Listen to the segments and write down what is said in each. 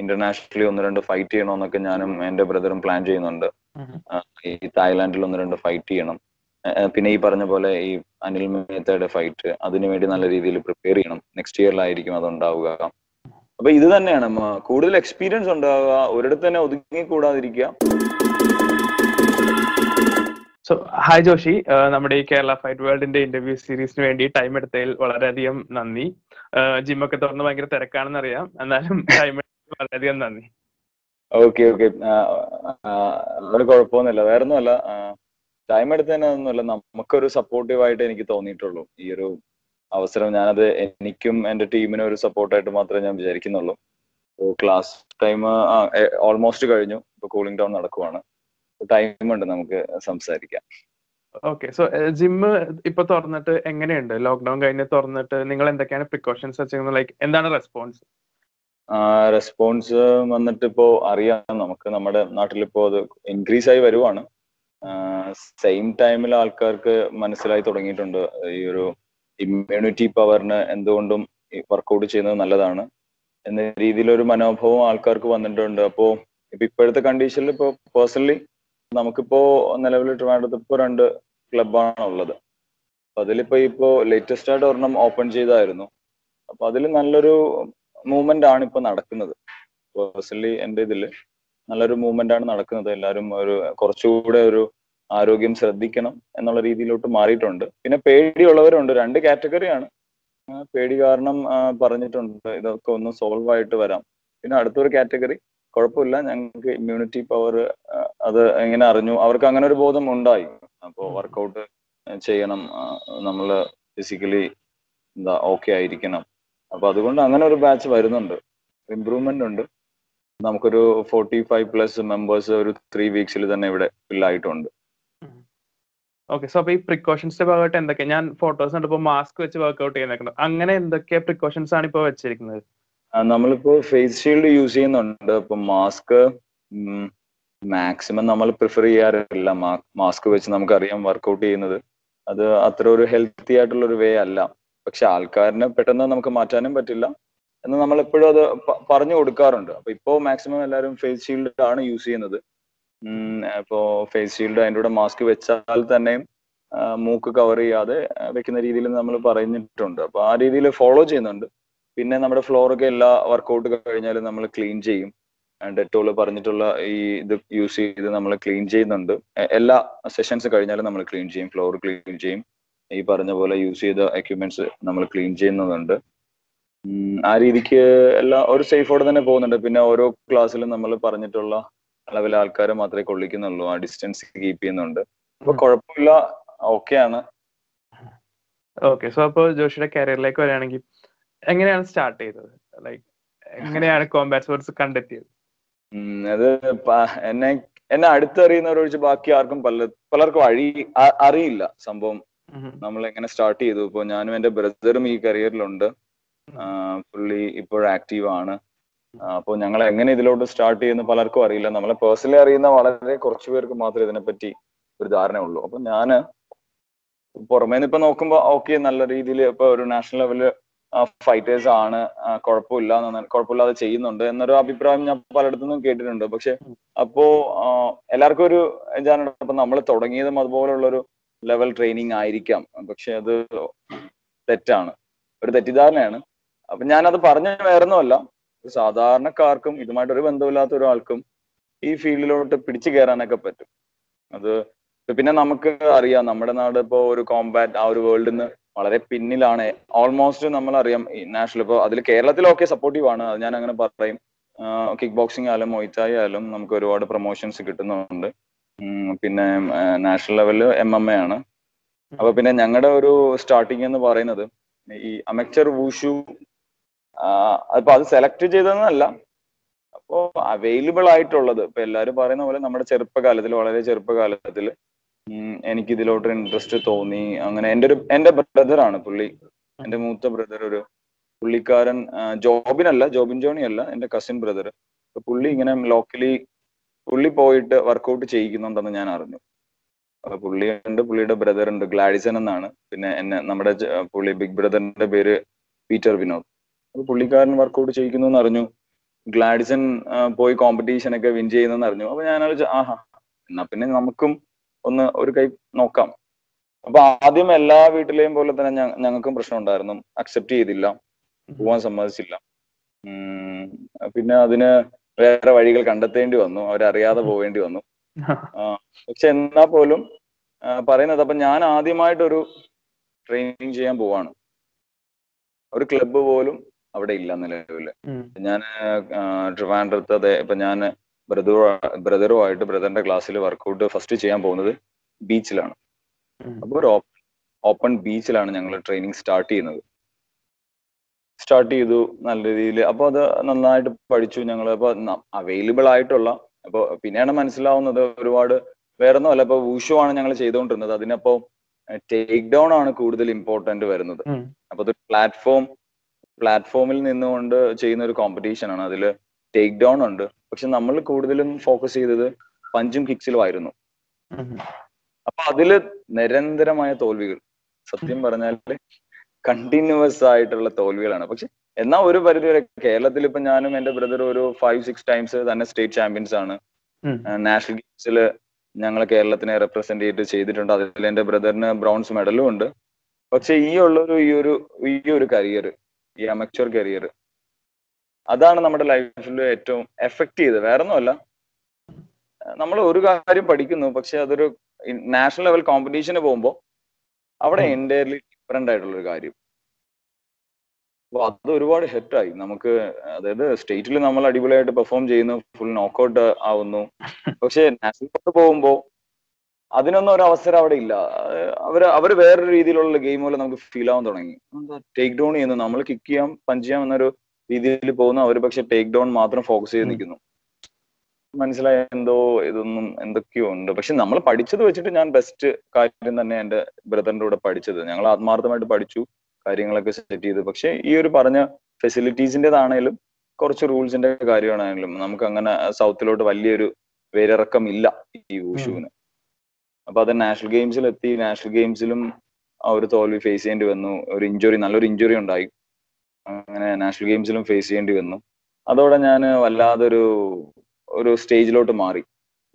Internationally ഒന്ന് രണ്ട് fight ചെയ്യണമെന്നൊക്കെ ഞാനും എന്റെ ബ്രദറും പ്ലാൻ ചെയ്യുന്നുണ്ട്. ഈ തായ്ലാന്റിൽ ഒന്ന് രണ്ട് ഫൈറ്റ് ചെയ്യണം. പിന്നെ ഈ പറഞ്ഞ പോലെ ഈ അനിൽ മേത്തയുടെ ഫൈറ്റ് അതിനുവേണ്ടി നല്ല രീതിയിൽ പ്രിപ്പയർ ചെയ്യണം. നെക്സ്റ്റ് ഇയറിലായിരിക്കും അത് ഉണ്ടാവുക. അപ്പൊ ഇത് തന്നെയാണ്. കൂടുതൽ എക്സ്പീരിയൻസ് ഉണ്ടാവുക. ഒരിടത്ത് തന്നെ ഒതുങ്ങി കൂടാതിരിക്കുക. So hi Joshi. നമ്മുടെ ഈ കേരള ഫൈറ്റ് വേൾഡിന്റെ ഇന്റർവ്യൂ സീരീസിന് വേണ്ടി ടൈം എടുത്തതിൽ വളരെയധികം നന്ദി. ജിമ്മൊക്കെ തുറന്ന് ഭയങ്കര തിരക്കാണെന്ന് അറിയാം എന്നാലും ടൈം വളരെയധികം നന്ദി ഓക്കെ ഓക്കെ അവിടെ കുഴപ്പമൊന്നുമില്ല. വേറെ ഒന്നുമല്ല ടൈം എടുത്തതിന് ഒന്നുമില്ല നമുക്കൊരു സപ്പോർട്ടീവ് ആയിട്ട് എനിക്ക് തോന്നിയിട്ടുള്ളൂ. ഈ ഒരു അവസരം ഞാനത് എനിക്കും എന്റെ ടീമിനും ഒരു സപ്പോർട്ടായിട്ട് മാത്രമേ ഞാൻ വിചാരിക്കുന്നുള്ളൂ. ക്ലാസ് ടൈം ഓൾമോസ്റ്റ് കഴിഞ്ഞു. ഇപ്പൊ കൂളിംഗ് ഡൗൺ നടക്കുവാണ്. ടൈം ഉണ്ട് നമുക്ക് സംസാരിക്കാം. ഓക്കെ സോ ജിമ്മ് ഇപ്പൊ തുറന്നിട്ട് എങ്ങനെയുണ്ട്? ലോക്ക്ഡൌൺ കഴിഞ്ഞ് തുറന്നിട്ട് നിങ്ങൾ എന്തൊക്കെയാണ് പ്രിക്കോഷൻസ് വെച്ചിരുന്നത് ലൈക്ക് എന്താണ് റെസ്പോൺസ് റെസ്പോൺസ് വന്നിട്ട് ഇപ്പോ അറിയാം. നമുക്ക് നമ്മുടെ നാട്ടിലിപ്പോ അത് ഇൻക്രീസ് ആയി വരുവാണ്. സെയിം ടൈമിൽ ആൾക്കാർക്ക് മനസ്സിലായി തുടങ്ങിയിട്ടുണ്ട്. ഈ ഒരു ഇമ്മ്യൂണിറ്റി പവറിന് എന്തുകൊണ്ടും വർക്കൗട്ട് ചെയ്യുന്നത് നല്ലതാണ്. എന്ന രീതിയിലൊരു മനോഭാവം ആൾക്കാർക്ക് വന്നിട്ടുണ്ട്. അപ്പോ ഇപ്പൊ ഇപ്പോഴത്തെ കണ്ടീഷനിൽ ഇപ്പോ പേഴ്സണലി നമുക്കിപ്പോ നിലവിൽ ട്രിവാൻഡ്രത്ത് ഇപ്പോ രണ്ട് ക്ലബാണ് ഉള്ളത് അതിലിപ്പോ ഇപ്പോ ലേറ്റസ്റ്റ് ആയിട്ട് ഒരെണ്ണം ഓപ്പൺ ചെയ്തായിരുന്നു. അപ്പൊ അതിൽ നല്ലൊരു മൂവ്മെന്റ് ആണ് ഇപ്പൊ നടക്കുന്നത്. പേഴ്സണലി എന്റെ ഇതിൽ നല്ലൊരു മൂവ്മെന്റ് ആണ് നടക്കുന്നത്. എല്ലാവരും ഒരു കുറച്ചുകൂടെ ഒരു ആരോഗ്യം ശ്രദ്ധിക്കണം എന്നുള്ള രീതിയിലോട്ട് മാറിയിട്ടുണ്ട്. പിന്നെ പേടിയുള്ളവരുണ്ട്. രണ്ട് കാറ്റഗറിയാണ് പേടി കാരണം പറഞ്ഞിട്ടുണ്ട്. ഇതൊക്കെ ഒന്ന് സോൾവ് ആയിട്ട് വരാം. പിന്നെ അടുത്തൊരു കാറ്റഗറി കുഴപ്പമില്ല. ഞങ്ങൾക്ക് ഇമ്മ്യൂണിറ്റി പവർ അത് എങ്ങനെ അറിഞ്ഞു. അവർക്ക് അങ്ങനെ ഒരു ബോധം ഉണ്ടായി. അപ്പോൾ വർക്കൗട്ട് ചെയ്യണം. നമ്മൾ ഫിസിക്കലി എന്താ ഓക്കെ ആയിരിക്കണം. അപ്പൊ അതുകൊണ്ട് അങ്ങനെ ഒരു ബാച്ച് വരുന്നുണ്ട്. ഇമ്പ്രൂവ്മെന്റ് ഉണ്ട്. നമുക്കൊരു ഫോർട്ടി ഫൈവ് പ്ലസ് മെമ്പേഴ്സ് ഒരു ത്രീ വീക്സിൽ തന്നെ ഇവിടെ ഫില്ലായിട്ടുണ്ട് ഓക്കെ സോ അപ്പൊ ഈ പ്രിക്കോഷൻസിന്റെ ഭാഗമായിട്ട് എന്തൊക്കെയാ? ഞാൻ ഫോട്ടോസ് കണ്ടപ്പോൾ മാസ്ക് വെച്ച് വർക്ക്ഔട്ട് ചെയ്യുന്നേക്കണം. അങ്ങനെ എന്തൊക്കെ പ്രിക്കോഷൻസ് ആണ് ഇപ്പൊ വെച്ചിരിക്കുന്നത്? നമ്മളിപ്പോ ഫേസ് ഷീൽഡ് യൂസ് ചെയ്യുന്നുണ്ട്. അപ്പൊ മാസ്ക് മാക്സിമം നമ്മൾ പ്രിഫർ ചെയ്യാറില്ല മാസ്ക് വെച്ച് നമുക്കറിയാം വർക്ക്ഔട്ട് ചെയ്യുന്നത്. അത് അത്ര ഒരു ഹെൽത്തി ആയിട്ടുള്ള ഒരു വേ അല്ല. പക്ഷെ ആൾക്കാരിനെ പെട്ടെന്ന് നമുക്ക് മാറ്റാനും പറ്റില്ല. എന്ന് നമ്മൾ എപ്പോഴും അത് പറഞ്ഞു കൊടുക്കാറുണ്ട്. അപ്പൊ ഇപ്പോ മാക്സിമം എല്ലാവരും ഫേസ് ഷീൽഡ് ആണ് യൂസ് ചെയ്യുന്നത്. ഇപ്പോ ഫേസ് ഷീൽഡ് അതിന്റെ കൂടെ മാസ്ക് വെച്ചാൽ തന്നെയും മൂക്ക് കവർ ചെയ്യാതെ വെക്കുന്ന രീതിയിൽ നമ്മൾ പറഞ്ഞിട്ടുണ്ട്. അപ്പൊ ആ രീതിയിൽ ഫോളോ ചെയ്യുന്നുണ്ട്. പിന്നെ നമ്മുടെ ഫ്ലോറൊക്കെ എല്ലാ വർക്കൗട്ട് കഴിഞ്ഞാലും നമ്മൾ ക്ലീൻ ചെയ്യും. ഡെറ്റോൾ പറഞ്ഞിട്ടുള്ള ഈ ഇത് യൂസ് ചെയ്ത് നമ്മൾ ക്ലീൻ ചെയ്യുന്നുണ്ട്. എല്ലാ സെഷൻസ് കഴിഞ്ഞാലും നമ്മൾ ക്ലീൻ ചെയ്യും ഫ്ലോർ ക്ലീൻ ചെയ്യും. ഈ പറഞ്ഞ പോലെ യൂസ് ചെയ്ത എക്യുപ്മെന്റ്സ് നമ്മൾ ക്ലീൻ ചെയ്യുന്നുണ്ട് ആ രീതിക്ക് എല്ലാം ഒരു സേഫോടെ തന്നെ പോകുന്നുണ്ട്. പിന്നെ ഓരോ ക്ലാസ്സിലും നമ്മൾ പറഞ്ഞിട്ടുള്ള അളവിൽ ആൾക്കാരെ മാത്രമേ കൊള്ളിക്കുന്നുള്ളൂ. ആ ഡിസ്റ്റൻസ് കീപ്പ് ചെയ്യുന്നുണ്ട്. അപ്പൊ കുഴപ്പമില്ല. ആണ്. ഓക്കെ സോ അപ്പോൾ ജോഷിയുടെ കരിയറിലേക്ക് വരികയാണെങ്കിൽ എങ്ങനെയാണ് സ്റ്റാർട്ട് ചെയ്തത്? ലൈക്ക് എങ്ങനെയാണ് കോമ്പാറ്റ് സ്പോർട്സ് കണ്ടക്ട് ചെയ്തത് അത് എന്നെ എന്നെ അടുത്തറിയുന്നവരൊഴിച്ച് ബാക്കി ആർക്കും പല പലർക്കും അഴി അറിയില്ല. സംഭവം. നമ്മൾ എങ്ങനെ സ്റ്റാർട്ട് ചെയ്തു? ഇപ്പോൾ ഞാനും എന്റെ ബ്രദറും ഈ കരിയറിലുണ്ട് പുള്ളി ഇപ്പോഴും ആക്റ്റീവ് ആണ്. അപ്പോൾ ഞങ്ങൾ എങ്ങനെ ഇതിലോട്ട് സ്റ്റാർട്ട് ചെയ്യുന്ന പലർക്കും അറിയില്ല. നമ്മളെ പേഴ്സണലി അറിയുന്ന വളരെ കുറച്ചു പേർക്ക് മാത്രമേ ഇതിനെപ്പറ്റി ഒരു ധാരണ ഉള്ളൂ. അപ്പൊ ഞാൻ പുറമേ നിന്ന് ഇപ്പൊ നോക്കുമ്പോ ഓക്കെ നല്ല രീതിയിൽ ഇപ്പൊ ഒരു നാഷണൽ ലെവലിൽ ഫൈറ്റേഴ്സ് ആണ്. കുഴപ്പമില്ല കുഴപ്പമില്ലാതെ ചെയ്യുന്നുണ്ട് എന്നൊരു അഭിപ്രായം ഞാൻ പലയിടത്തുനിന്നും കേട്ടിട്ടുണ്ട്. പക്ഷെ അപ്പോ എല്ലാവർക്കും ഒരു ഇതാണ് നമ്മൾ തുടങ്ങിയതും അതുപോലുള്ള ഒരു ലെവൽ ട്രെയിനിങ് ആയിരിക്കാം. പക്ഷെ അത് തെറ്റാണ്. ഒരു തെറ്റിദ്ധാരണയാണ്. അപ്പൊ ഞാനത് പറഞ്ഞ വേറൊന്നുമല്ല. സാധാരണക്കാർക്കും ഇതുമായിട്ട് ഒരു ബന്ധമില്ലാത്ത ഒരാൾക്കും ഈ ഫീൽഡിലോട്ട് പിടിച്ചു കയറാനൊക്കെ പറ്റും. അത് പിന്നെ നമുക്ക് അറിയാം. നമ്മുടെ നാട് ഇപ്പോ ഒരു കോമ്പാറ്റ് ആ ഒരു വേൾഡിൽ നിന്ന് വളരെ പിന്നിലാണ്. ഓൾമോസ്റ്റ് നമ്മൾ അറിയാം നാഷണൽ ഇപ്പോ അതിൽ കേരളത്തിലൊക്കെ സപ്പോർട്ടീവ് ആണ്. അത് ഞാൻ അങ്ങനെ പറയും. കിക്ക് ബോക്സിംഗ് ആയാലും മൊയ്ത്തായി ആയാലും നമുക്ക് ഒരുപാട് പ്രൊമോഷൻസ് കിട്ടുന്നുണ്ട്. പിന്നെ നാഷണൽ ലെവലിൽ എം എം എ ആണ്. അപ്പൊ പിന്നെ ഞങ്ങളുടെ ഒരു സ്റ്റാർട്ടിങ് എന്ന് പറയുന്നത് ഈ അമക്ചർ വൂഷു അപ്പൊ അത് സെലക്ട് ചെയ്തതെന്നല്ല. അപ്പോ അവൈലബിൾ ആയിട്ടുള്ളത് ഇപ്പൊ എല്ലാരും പറയുന്ന പോലെ നമ്മുടെ ചെറുപ്പകാലത്തിൽ വളരെ ചെറുപ്പകാലത്തിൽ എനിക്ക് ഇതിലോട്ട് ഇൻട്രസ്റ്റ് തോന്നി. അങ്ങനെ എന്റെ ഒരു എന്റെ ബ്രദറാണ് പുള്ളി. എന്റെ മൂത്ത ബ്രദർ ഒരു പുള്ളിക്കാരൻ ജോബിനല്ല ജോബിൻ ജോണി അല്ല എന്റെ കസിൻ ബ്രദർ പുള്ളി ഇങ്ങനെ ലോക്കലി പുള്ളി പോയിട്ട് വർക്കൗട്ട് ചെയ്യിക്കുന്നുണ്ടെന്ന് ഞാൻ അറിഞ്ഞു. അപ്പൊ പുള്ളിയുണ്ട് പുള്ളിയുടെ ബ്രദർ ഉണ്ട് ഗ്ലാഡിസൺ എന്നാണ്. പിന്നെ എന്നെ നമ്മുടെ പുള്ളി ബിഗ് ബ്രദറിന്റെ പേര് പീറ്റർ വിനോദ് അപ്പൊ പുള്ളിക്കാരൻ വർക്കൗട്ട് ചെയ്യിക്കുന്നു എന്ന് അറിഞ്ഞു. ഗ്ലാഡിസൺ പോയി കോമ്പറ്റീഷൻ ഒക്കെ വിൻ ചെയ്യുന്നെന്ന് അറിഞ്ഞു. അപ്പൊ ഞാൻ ആലോചിച്ചു ആഹാ എന്നാ പിന്നെ നമുക്കും ഒന്ന് ഒരു കൈ നോക്കാം. അപ്പൊ ആദ്യം എല്ലാ വീട്ടിലെയും പോലെ തന്നെ ഞങ്ങൾക്കും പ്രശ്നം ഉണ്ടായിരുന്നു. അക്സെപ്റ്റ് ചെയ്തില്ല. പോവാൻ സമ്മതിച്ചില്ല. പിന്നെ അതിന് വേറെ വഴികൾ കണ്ടെത്തേണ്ടി വന്നു. അവരറിയാതെ പോവേണ്ടി വന്നു. പക്ഷെ എന്നാ പോലും പറയുന്നത് അപ്പൊ ഞാൻ ആദ്യമായിട്ടൊരു ട്രെയിനിങ് ചെയ്യാൻ പോവാണ്. ഒരു ക്ലബ്ബ് പോലും അവിടെ ഇല്ല നിലവിൽ. ഞാൻ ട്രിവാൻഡ്രത്ത് അതെ ഇപ്പൊ ഞാൻ ബ്രദറു ബ്രദറുമായിട്ട് ബ്രദറിന്റെ ക്ലാസ്സിൽ വർക്കൗട്ട് ഫസ്റ്റ് ചെയ്യാൻ പോകുന്നത് ബീച്ചിലാണ് അപ്പൊ അപ്പോൾ ഒരു ഓപ്പൺ ബീച്ചിലാണ് ഞങ്ങൾ ട്രെയിനിങ് സ്റ്റാർട്ട് ചെയ്യുന്നത്. സ്റ്റാർട്ട് ചെയ്തു നല്ല രീതിയിൽ. അപ്പൊ അത് നന്നായിട്ട് പഠിച്ചു ഞങ്ങൾ അപ്പൊ അവൈലബിൾ ആയിട്ടുള്ള അപ്പൊ പിന്നെയാണ് മനസ്സിലാവുന്നത് ഒരുപാട് വേറൊന്നും അല്ല ഇപ്പൊ വൂഷു ആണ് ഞങ്ങൾ ചെയ്തുകൊണ്ടിരുന്നത്. അതിനപ്പോ ടേക്ക് ഡൗൺ ആണ് കൂടുതൽ ഇമ്പോർട്ടന്റ് വരുന്നത്. അപ്പോൾ അപ്പൊ അത് പ്ലാറ്റ്ഫോം പ്ലാറ്റ്ഫോമിൽ നിന്നുകൊണ്ട് ചെയ്യുന്ന ഒരു കോമ്പറ്റീഷൻ ആണ്. അതിൽ ടേക്ക് ഡൗൺ ഉണ്ട്. പക്ഷെ നമ്മൾ കൂടുതലും ഫോക്കസ് ചെയ്തത് പഞ്ചും കിക്സിലും ആയിരുന്നു. അപ്പൊ അതിൽ നിരന്തരമായ തോൽവികൾ. സത്യം പറഞ്ഞാൽ കണ്ടിന്യൂസ് ആയിട്ടുള്ള തോൽവികളാണ്. പക്ഷെ എന്നാ ഒരു പരിധി വരെ കേരളത്തിൽ ഇപ്പൊ ഞാനും എന്റെ ബ്രദർ ഒരു ഫൈവ് സിക്സ് ടൈംസ് തന്നെ സ്റ്റേറ്റ് ചാമ്പ്യൻസ് ആണ്. നാഷണൽ ഗെയിംസിൽ ഞങ്ങൾ കേരളത്തിനെ റെപ്രസെന്റ് ചെയ്തിട്ട് ചെയ്തിട്ടുണ്ട്. അതിൽ എന്റെ ബ്രദറിന് ബ്രോൺസ് മെഡലും ഉണ്ട്. പക്ഷെ ഈ ഉള്ളൊരു ഈ ഒരു ഈ ഒരു കരിയർ ഈ അമച്ചുവർ കരിയർ അതാണ് നമ്മുടെ ലൈഫിൽ ഏറ്റവും എഫക്ട് ചെയ്തത്. വേറെ ഒന്നുമല്ല നമ്മൾ ഒരു കാര്യം പഠിക്കുന്നു. പക്ഷെ അതൊരു നാഷണൽ ലെവൽ കോമ്പറ്റീഷന് പോകുമ്പോൾ അവിടെ ഉം. ഡിഫറെന്റ് ആയിട്ടുള്ള ഒരു കാര്യം. അപ്പൊ അത് ഒരുപാട് ഹെറ്റായി നമുക്ക് അതായത് സ്റ്റേറ്റിൽ നമ്മൾ അടിപൊളിയായിട്ട് പെർഫോം ചെയ്യുന്നു ഫുൾ നോക്കൗട്ട് ആവുന്നു. പക്ഷെ നാഷണൽ കോർട്ട് പോകുമ്പോൾ അതിനൊന്നും ഒരു അവസരം അവിടെ ഇല്ല. അവർ അവർ അവർ വേറൊരു രീതിയിലുള്ള ഗെയിം പോലെ നമുക്ക് ഫീൽ ആവാൻ തുടങ്ങി. ടേക്ക് ഡൗൺ ചെയ്യുന്നു. നമ്മൾ കിക്ക് ചെയ്യാം പഞ്ച് ചെയ്യാം എന്നൊരു രീതിയിൽ പോകുന്നു. അവർ പക്ഷെ ടേക്ക് ഡൗൺ മാത്രം ഫോക്കസ് ചെയ്ത് നിൽക്കുന്നു. മനസ്സിലായ എന്തോ ഇതൊന്നും എന്തൊക്കെയോ ഉണ്ട്. പക്ഷെ നമ്മൾ പഠിച്ചത് വെച്ചിട്ട് ഞാൻ ബെസ്റ്റ് കാര്യം തന്നെ എന്റെ ബ്രദറിന്റെ കൂടെ പഠിച്ചത്. ഞങ്ങൾ ആത്മാർത്ഥമായിട്ട് പഠിച്ചു കാര്യങ്ങളൊക്കെ സെറ്റ് ചെയ്തു. പക്ഷെ ഈ ഒരു പറഞ്ഞ ഫെസിലിറ്റീസിന്റെതാണേലും കുറച്ച് റൂൾസിന്റെ കാര്യമാണെങ്കിലും നമുക്ക് അങ്ങനെ സൗത്തിലോട്ട് വലിയൊരു വേരിറക്കം ഇല്ല ഈ വൂഷുവിന് അപ്പൊ അത് നാഷണൽ ഗെയിംസിൽ എത്തി നാഷണൽ ഗെയിംസിലും ഒരു തോൽവി ഫേസ് ചെയ്യേണ്ടി വന്നു. ഒരു ഇഞ്ചുറി നല്ലൊരു ഇഞ്ചുറി ഉണ്ടായി. അങ്ങനെ നാഷണൽ ഗെയിംസിലും ഫേസ് ചെയ്യേണ്ടി വന്നു. അതോടെ ഞാൻ വല്ലാതൊരു ഒരു സ്റ്റേജിലോട്ട് മാറി.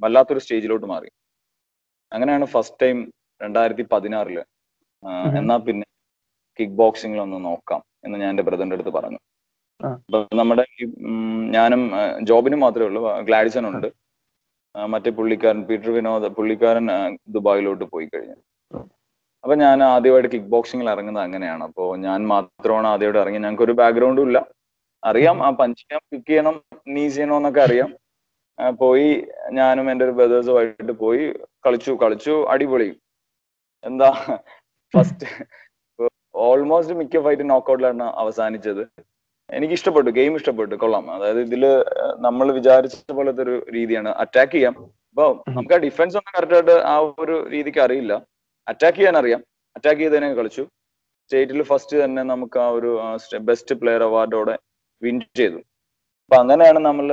വല്ലാത്തൊരു സ്റ്റേജിലോട്ട് മാറി. അങ്ങനെയാണ് ഫസ്റ്റ് ടൈം രണ്ടായിരത്തി പതിനാറിൽ. എന്നാ പിന്നെ കിക്ക് ബോക്സിംഗിൽ ഒന്ന് നോക്കാം എന്ന് ഞാൻ എന്റെ ബ്രദറിന്റെ അടുത്ത് പറഞ്ഞു. അപ്പൊ നമ്മുടെ ഈ, ഞാനും ജോബിനും മാത്രമേ ഉള്ളൂ. ഗ്ലാഡിസൺ ഉണ്ട്. മറ്റേ പുള്ളിക്കാരൻ പീറ്റർ വിനോദ് പുള്ളിക്കാരൻ ദുബായിലോട്ട് പോയി കഴിഞ്ഞു. അപ്പൊ ഞാൻ ആദ്യമായിട്ട് കിക്ക് ബോക്സിംഗിൽ ഇറങ്ങുന്നത് അങ്ങനെയാണ്. അപ്പോ ഞാൻ മാത്രമാണ് ആദ്യമായിട്ട് ഇറങ്ങി ഞങ്ങൾക്ക് ഒരു ബാക്ക്ഗ്രൗണ്ടും ഇല്ല. അറിയാം ആ പഞ്ച് ചെയ്യാം കിക്ക് ചെയ്യണം നീ ചെയ്യണം എന്നൊക്കെ അറിയാം. പോയി ഞാനും എന്റെ ഒരു ബ്രദേഴ്സുമായിട്ട് പോയി കളിച്ചു കളിച്ചു അടിപൊളി. എന്താ ഫസ്റ്റ് ഓൾമോസ്റ്റ് മിക്ക ഫൈറ്റ് നോക്കൗട്ടിലാണ് അവസാനിച്ചത്. എനിക്ക് ഇഷ്ടപ്പെട്ടു ഗെയിം ഇഷ്ടപ്പെട്ടു കൊള്ളാം. അതായത് ഇതിൽ നമ്മൾ വിചാരിച്ച പോലത്തെ ഒരു രീതിയാണ്. അറ്റാക്ക് ചെയ്യാം. അപ്പൊ നമുക്ക് ആ ഡിഫൻസ് ഒന്നും കറക്റ്റ് ആയിട്ട് ആ ഒരു രീതിക്ക് അറിയില്ല. അറ്റാക്ക് ചെയ്യാൻ അറിയാം. അറ്റാക്ക് ചെയ്തതിനെ കളിച്ചു. സ്റ്റേറ്റിൽ ഫസ്റ്റ് തന്നെ നമുക്ക് ആ ഒരു ബെസ്റ്റ് പ്ലെയർ അവാർഡോടെ വിൻ ചെയ്തു. അപ്പൊ അങ്ങനെയാണ് നമ്മൾ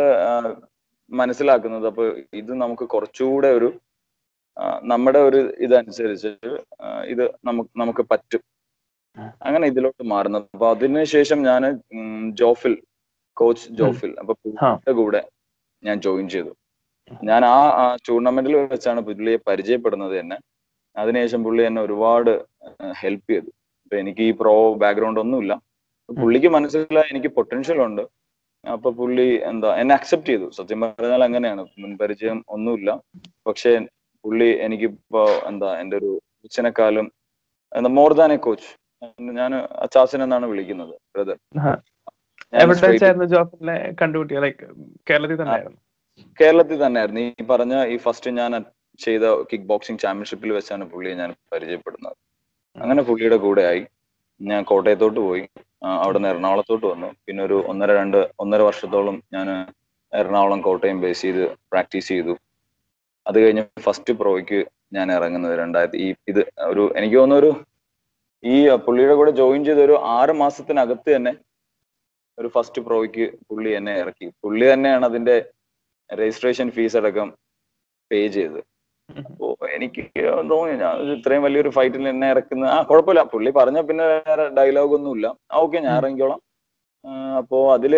മനസ്സിലാക്കുന്നത്. അപ്പൊ ഇത് നമുക്ക് കുറച്ചുകൂടെ ഒരു നമ്മുടെ ഒരു ഇതനുസരിച്ച് ഇത് നമുക്ക് നമുക്ക് പറ്റും. അങ്ങനെ ഇതിലോട്ട് മാറുന്നത്. അപ്പൊ അതിനുശേഷം ഞാൻ ജോഫിൽ കോച്ച് ജോഫിൽ അപ്പൊ പുള്ളിയുടെ കൂടെ ഞാൻ ജോയിൻ ചെയ്തു. ഞാൻ ആ ടൂർണമെന്റിൽ വെച്ചാണ് പുള്ളിയെ പരിചയപ്പെടുന്നത് തന്നെ. അതിനുശേഷം പുള്ളി എന്നെ ഒരുപാട് ഹെൽപ്പ് ചെയ്തു. അപ്പൊ എനിക്ക് ഈ പ്രോ ബാക്ക്ഗ്രൗണ്ട് ഒന്നുമില്ല. പുള്ളിക്ക് മനസ്സിലായി എനിക്ക് പൊട്ടൻഷ്യൽ ഉണ്ട്. അപ്പൊ പുള്ളി എന്താ എന്നെ അക്സെപ്റ്റ് ചെയ്തു. സത്യം പറഞ്ഞാൽ അങ്ങനെയാണ്. മുൻപരിചയം ഒന്നുമില്ല. പക്ഷെ പുള്ളി എനിക്കിപ്പോ എന്താ എന്റെ ഒരു കൊച്ചിനെക്കാളും എന്താ മോർ ദാൻ എ കോച്ച് ഞാൻ അച്ചാസൻ എന്നാണ് വിളിക്കുന്നത് ബ്രദർ കേരളത്തിൽ തന്നെയായിരുന്നു. ഈ പറഞ്ഞ ഈ ഫസ്റ്റ് ഞാൻ ചെയ്ത കിക്ക് ബോക്സിംഗ് ചാമ്പ്യൻഷിപ്പിൽ വെച്ചാണ് പുള്ളിയെ ഞാൻ പരിചയപ്പെടുന്നത്. അങ്ങനെ പുള്ളിയുടെ കൂടെ ആയി. ഞാൻ കോട്ടയത്തോട്ട് പോയി. ആ, അവിടുന്ന് എറണാകുളത്തോട്ട് വന്നു. പിന്നെ ഒരു ഒന്നര രണ്ട് ഒന്നര വർഷത്തോളം ഞാൻ എറണാകുളം കോട്ടയം ബേസ് ചെയ്ത് പ്രാക്ടീസ് ചെയ്തു. അത് കഴിഞ്ഞ് ഫസ്റ്റ് പ്രോയ്ക്ക് ഞാൻ ഇറങ്ങുന്നത് രണ്ടായിരത്തി ഈ ഇത് ഒരു എനിക്ക് തോന്നുന്നു ഒരു ഈ പുള്ളിയുടെ കൂടെ ജോയിൻ ചെയ്ത ഒരു ആറ് മാസത്തിനകത്ത് തന്നെ ഒരു ഫസ്റ്റ് പ്രോയ്ക്ക് പുള്ളി എന്നെ ഇറക്കി. പുള്ളി തന്നെയാണ് അതിന്റെ രജിസ്ട്രേഷൻ ഫീസ് അടക്കം പേ ചെയ്തത്. അപ്പോ എനിക്ക് തോന്നി ഞാൻ ഇത്രയും വലിയൊരു ഫൈറ്റിൽ എന്നെ ഇറക്കുന്ന ആ കുഴപ്പമില്ല. പുള്ളി പറഞ്ഞ പിന്നെ വേറെ ഡയലോഗ് ഒന്നുമില്ല ആ ഓക്കെ ഞാൻ ഇറങ്ങിക്കോളാം. അപ്പോ അതിൽ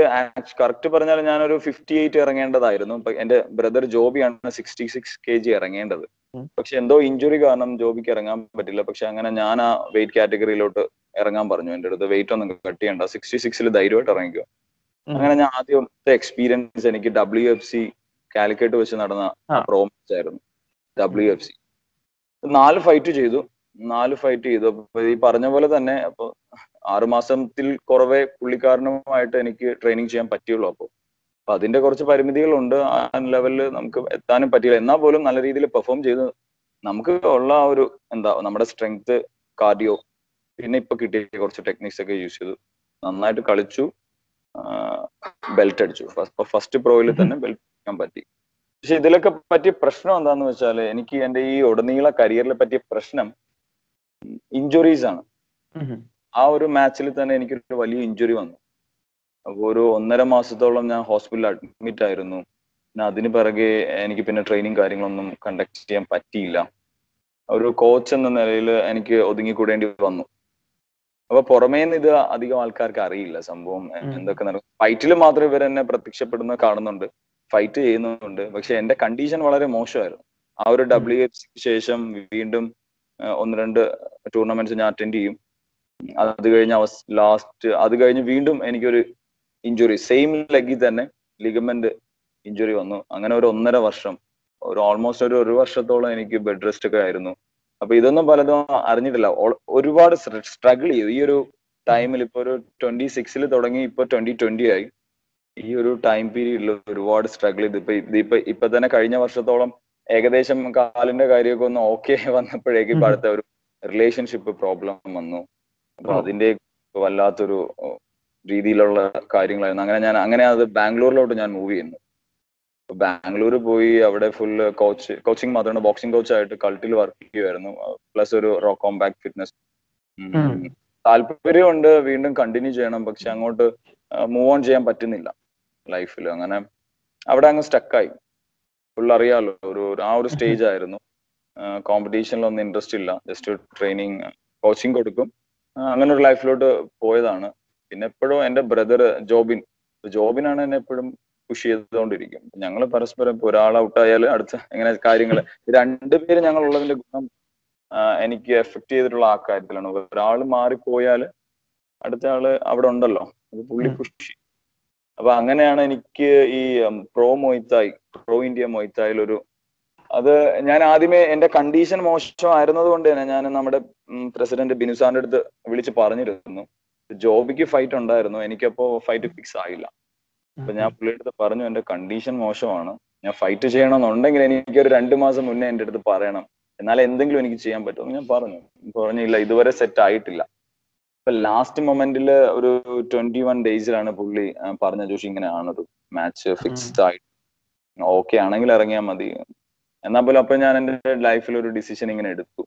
കറക്റ്റ് പറഞ്ഞാൽ ഞാനൊരു ഫിഫ്റ്റി എയ്റ്റ് ഇറങ്ങേണ്ടതായിരുന്നു എന്റെ ബ്രദർ ജോബിയാണ് സിക്സ്റ്റി സിക്സ് കെ ജി ഇറങ്ങേണ്ടത് പക്ഷെ എന്തോ ഇഞ്ചുറി കാരണം ജോബിക്ക് ഇറങ്ങാൻ പറ്റില്ല. പക്ഷെ അങ്ങനെ ഞാൻ ആ വെയിറ്റ് കാറ്റഗറിയിലോട്ട് ഇറങ്ങാൻ പറഞ്ഞു. എന്റെ അടുത്ത് വെയിറ്റ് ഒന്നും കട്ട് ചെയ്യണ്ട സിക്സ്റ്റി സിക്സിൽ ധൈര്യമായിട്ട് ഇറങ്ങിക്കോ. അങ്ങനെ ഞാൻ ആദ്യത്തെ എക്സ്പീരിയൻസ് എനിക്ക് ഡബ്ല്യു എഫ് സി കാലിക്കറ്റ് വെച്ച് നടന്ന പ്രോമസ് ആയിരുന്നു ഡബ്ല്യു എഫ് സി നാല് ഫൈറ്റ് ചെയ്തു. നാല് ഫൈറ്റ് ചെയ്തു. അപ്പൊ ഈ പറഞ്ഞ പോലെ തന്നെ അപ്പൊ ആറുമാസത്തിൽ കുറവേ പുള്ളിക്കാരനുമായിട്ട് എനിക്ക് ട്രെയിനിങ് ചെയ്യാൻ പറ്റിയുള്ളൂ. അപ്പോൾ അപ്പൊ അതിന്റെ കുറച്ച് പരിമിതികളുണ്ട്. ആ ലെവലിൽ നമുക്ക് എത്താനും പറ്റിയില്ല. എന്നാൽ പോലും നല്ല രീതിയിൽ പെർഫോം ചെയ്ത് നമുക്ക് ഉള്ള ആ ഒരു എന്താ നമ്മുടെ സ്ട്രെങ്ത് കാർഡിയോ പിന്നെ ഇപ്പൊ കിട്ടിയ കുറച്ച് ടെക്നിക്സ് ഒക്കെ യൂസ് ചെയ്തു. നന്നായിട്ട് കളിച്ചു. ബെൽറ്റ് അടിച്ചു. ഫസ്റ്റ് പ്രോയിൽ തന്നെ ബെൽറ്റ് പറ്റി. പക്ഷെ ഇതിലൊക്കെ പറ്റിയ പ്രശ്നം എന്താന്ന് വെച്ചാൽ എനിക്ക് എന്റെ ഈ ഉടനീള കരിയറിൽ പറ്റിയ പ്രശ്നം ഇഞ്ചുറീസ് ആണ്. ആ ഒരു മാച്ചിൽ തന്നെ എനിക്കൊരു വലിയ ഇഞ്ചുറി വന്നു. അപ്പോൾ ഒരു ഒന്നര മാസത്തോളം ഞാൻ ഹോസ്പിറ്റലിൽ അഡ്മിറ്റ് ആയിരുന്നു. പിന്നെ അതിന് പിറകെ എനിക്ക് പിന്നെ ട്രെയിനിങ് കാര്യങ്ങളൊന്നും കണ്ടക്ട് ചെയ്യാൻ പറ്റിയില്ല. ഒരു കോച്ച് എന്ന നിലയിൽ എനിക്ക് ഒതുങ്ങിക്കൂടേണ്ടി വന്നു. അപ്പൊ പുറമേ നിന്ന് ഇത് അധികം ആൾക്കാർക്ക് അറിയില്ല. സംഭവം എന്തൊക്കെ നടക്കും ഫൈറ്റിൽ മാത്രം ഇവർ എന്നെ പ്രത്യക്ഷപ്പെടുന്ന കാണുന്നുണ്ട്. ഫൈറ്റ് ചെയ്യുന്നുണ്ട് പക്ഷെ എന്റെ കണ്ടീഷൻ വളരെ മോശമായിരുന്നു. ആ ഒരു ഡബ്ല്യു എഫ് സിക്ക് ശേഷം വീണ്ടും ഒന്ന് രണ്ട് ടൂർണമെന്റ്സ് ഞാൻ അറ്റൻഡ് ചെയ്യും. അത് കഴിഞ്ഞ് ലാസ്റ്റ് അത് കഴിഞ്ഞ് വീണ്ടും എനിക്കൊരു ഇഞ്ചുറി സെയിം ലെഗിൽ തന്നെ ലിഗമെന്റ് ഇഞ്ചുറി വന്നു. അങ്ങനെ ഒരു ഒന്നര വർഷം ഒരു ഓൾമോസ്റ്റ് ഒരു ഒരു വർഷത്തോളം എനിക്ക് ബെഡ് റെസ്റ്റ് ഒക്കെ ആയിരുന്നു. അപ്പൊ ഇതൊന്നും പലതും അറിഞ്ഞിട്ടില്ല. ഒരുപാട് സ്ട്രഗിൾ ചെയ്തു. ഈ ഒരു ടൈമിൽ ഇപ്പൊ ഒരു ട്വന്റി സിക്സിൽ തുടങ്ങി ഇപ്പൊ ട്വന്റി ട്വന്റി ആയി. ഈ ഒരു ടൈം പീരീഡിൽ ഒരുപാട് സ്ട്രഗിൾ ചെയ്ത്. ഇപ്പൊ ഇതിപ്പോ ഇപ്പൊ തന്നെ കഴിഞ്ഞ വർഷത്തോളം ഏകദേശം കാലിന്റെ കാര്യമൊക്കെ ഒന്ന് ഓക്കെ വന്നപ്പോഴേക്ക് ഇപ്പൊ അടുത്ത ഒരു റിലേഷൻഷിപ്പ് പ്രോബ്ലം വന്നു. അപ്പൊ. അതിന്റെ വല്ലാത്തൊരു രീതിയിലുള്ള കാര്യങ്ങളായിരുന്നു. അങ്ങനെ ഞാൻ അങ്ങനെ അത് ബാംഗ്ലൂരിലോട്ട് ഞാൻ മൂവ് ചെയ്യുന്നു. ബാംഗ്ലൂർ പോയി അവിടെ ഫുൾ കോച്ച് കോച്ചിങ് മാത്രമാണ് ബോക്സിംഗ് കോച്ചായിട്ട് കൾട്ടിൽ വർക്ക് ചെയ്യുമായിരുന്നു പ്ലസ് ഒരു റോ കോമ്പാക്ട് ഫിറ്റ്നസ്. താല്പര്യമുണ്ട് വീണ്ടും കണ്ടിന്യൂ ചെയ്യണം. പക്ഷെ അങ്ങോട്ട് മൂവ് ഓൺ ചെയ്യാൻ പറ്റുന്നില്ല. ലൈഫിൽ അങ്ങനെ അവിടെ അങ്ങ് സ്റ്റക്കായി ഫുള്ള് അറിയാലോ ഒരു ആ ഒരു സ്റ്റേജ് ആയിരുന്നു കോമ്പറ്റീഷനിലൊന്നും ഇൻട്രസ്റ്റ് ഇല്ല. ജസ്റ്റ് ട്രെയിനിങ് കോച്ചിങ് കൊടുക്കും. അങ്ങനെ ഒരു ലൈഫിലോട്ട് പോയതാണ്. പിന്നെ എപ്പോഴും എന്റെ ബ്രദർ ജോബിൻ. ജോബിനാണ് എന്നെ എപ്പോഴും പുഷ് ചെയ്തുകൊണ്ടിരിക്കും. ഞങ്ങൾ പരസ്പരം ഇപ്പൊ ഒരാൾ ഔട്ടായാൽ അടുത്ത എങ്ങനെ കാര്യങ്ങൾ രണ്ടുപേരും ഞങ്ങൾ ഉള്ളതിന്റെ ഗുണം എനിക്ക് എഫക്ട് ചെയ്തിട്ടുള്ള ആ കാര്യത്തിലാണ്. ഒരാൾ മാറിപ്പോയാൽ അടുത്ത ആൾ അവിടെ ഉണ്ടല്ലോ. അത് പുള്ളി. പുഷ് അപ്പൊ അങ്ങനെയാണ് എനിക്ക് ഈ pro muay thai pro India മൊയ്ത്തായിൽ ഒരു അത് ഞാൻ ആദ്യമേ എന്റെ കണ്ടീഷൻ മോശമായിരുന്നത് കൊണ്ട് തന്നെ ഞാൻ നമ്മുടെ പ്രസിഡന്റ് ബിനുസാറിന്റെ അടുത്ത് വിളിച്ച് പറഞ്ഞിരുന്നു. ജോബിക്ക് ഫൈറ്റ് ഉണ്ടായിരുന്നു. എനിക്കപ്പോ ഫൈറ്റ് ഫിക്സ് ആയില്ല. അപ്പൊ ഞാൻ പുള്ളിയുടെ പറഞ്ഞു എന്റെ കണ്ടീഷൻ മോശമാണ്. ഞാൻ ഫൈറ്റ് ചെയ്യണമെന്നുണ്ടെങ്കിൽ എനിക്ക് ഒരു രണ്ടു മാസം മുന്നേ എന്റെ അടുത്ത് പറയണം. എന്നാൽ എന്തെങ്കിലും എനിക്ക് ചെയ്യാൻ പറ്റുമെന്ന് ഞാൻ പറഞ്ഞു. പറഞ്ഞില്ല ഇതുവരെ സെറ്റ് ആയിട്ടില്ല. ഇപ്പൊ ലാസ്റ്റ് മൊമെന്റിൽ ഒരു ട്വന്റി വൺ ഡേയ്സിലാണ് പുള്ളി പറഞ്ഞ ജോഷി ഇങ്ങനെയാണ് ഒരു മാച്ച് ഫിക്സ്ഡ് ആയിട്ട് ഓക്കെ ആണെങ്കിൽ ഇറങ്ങിയാൽ മതി. എന്നാ പോലും അപ്പൊ ഞാൻ എന്റെ ലൈഫിൽ ഒരു ഡിസിഷൻ ഇങ്ങനെ എടുത്തു.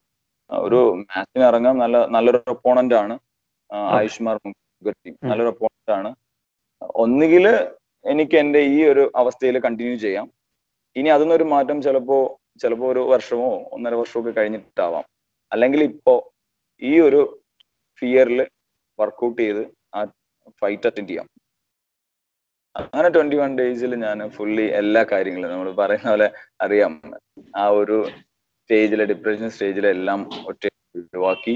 ഒരു മാച്ചിന് ഇറങ്ങാൻ നല്ല നല്ലൊരു ഒപ്പോണന്റ് ആണ്. ആയുഷ്മാർ മുഖർജി. നല്ലൊരു ഒപ്പോണന്റ് ആണ്. ഒന്നുകിൽ എനിക്ക് എന്റെ ഈ ഒരു അവസ്ഥയിൽ കണ്ടിന്യൂ ചെയ്യാം. ഇനി അതിനൊരു മാറ്റം ചിലപ്പോ ചിലപ്പോ ഒരു വർഷമോ ഒന്നര വർഷമോ ഒക്കെ കഴിഞ്ഞിട്ടാവാം. അല്ലെങ്കിൽ ഇപ്പോ ഈ ഒരു ഫിയറിൽ വർക്കൗട്ട് ചെയ്ത് ആ ഫൈറ്റ് അറ്റൻഡ് ചെയ്യാം. അങ്ങനെ ട്വന്റി വൺ ഡേയ്സിൽ ഞാൻ ഫുള്ളി എല്ലാ കാര്യങ്ങളും നമ്മൾ പറയുന്ന പോലെ അറിയാം. ആ ഒരു സ്റ്റേജിലെ ഡിപ്രഷൻ സ്റ്റേജിലെ എല്ലാം ഒറ്റ ഒഴിവാക്കി.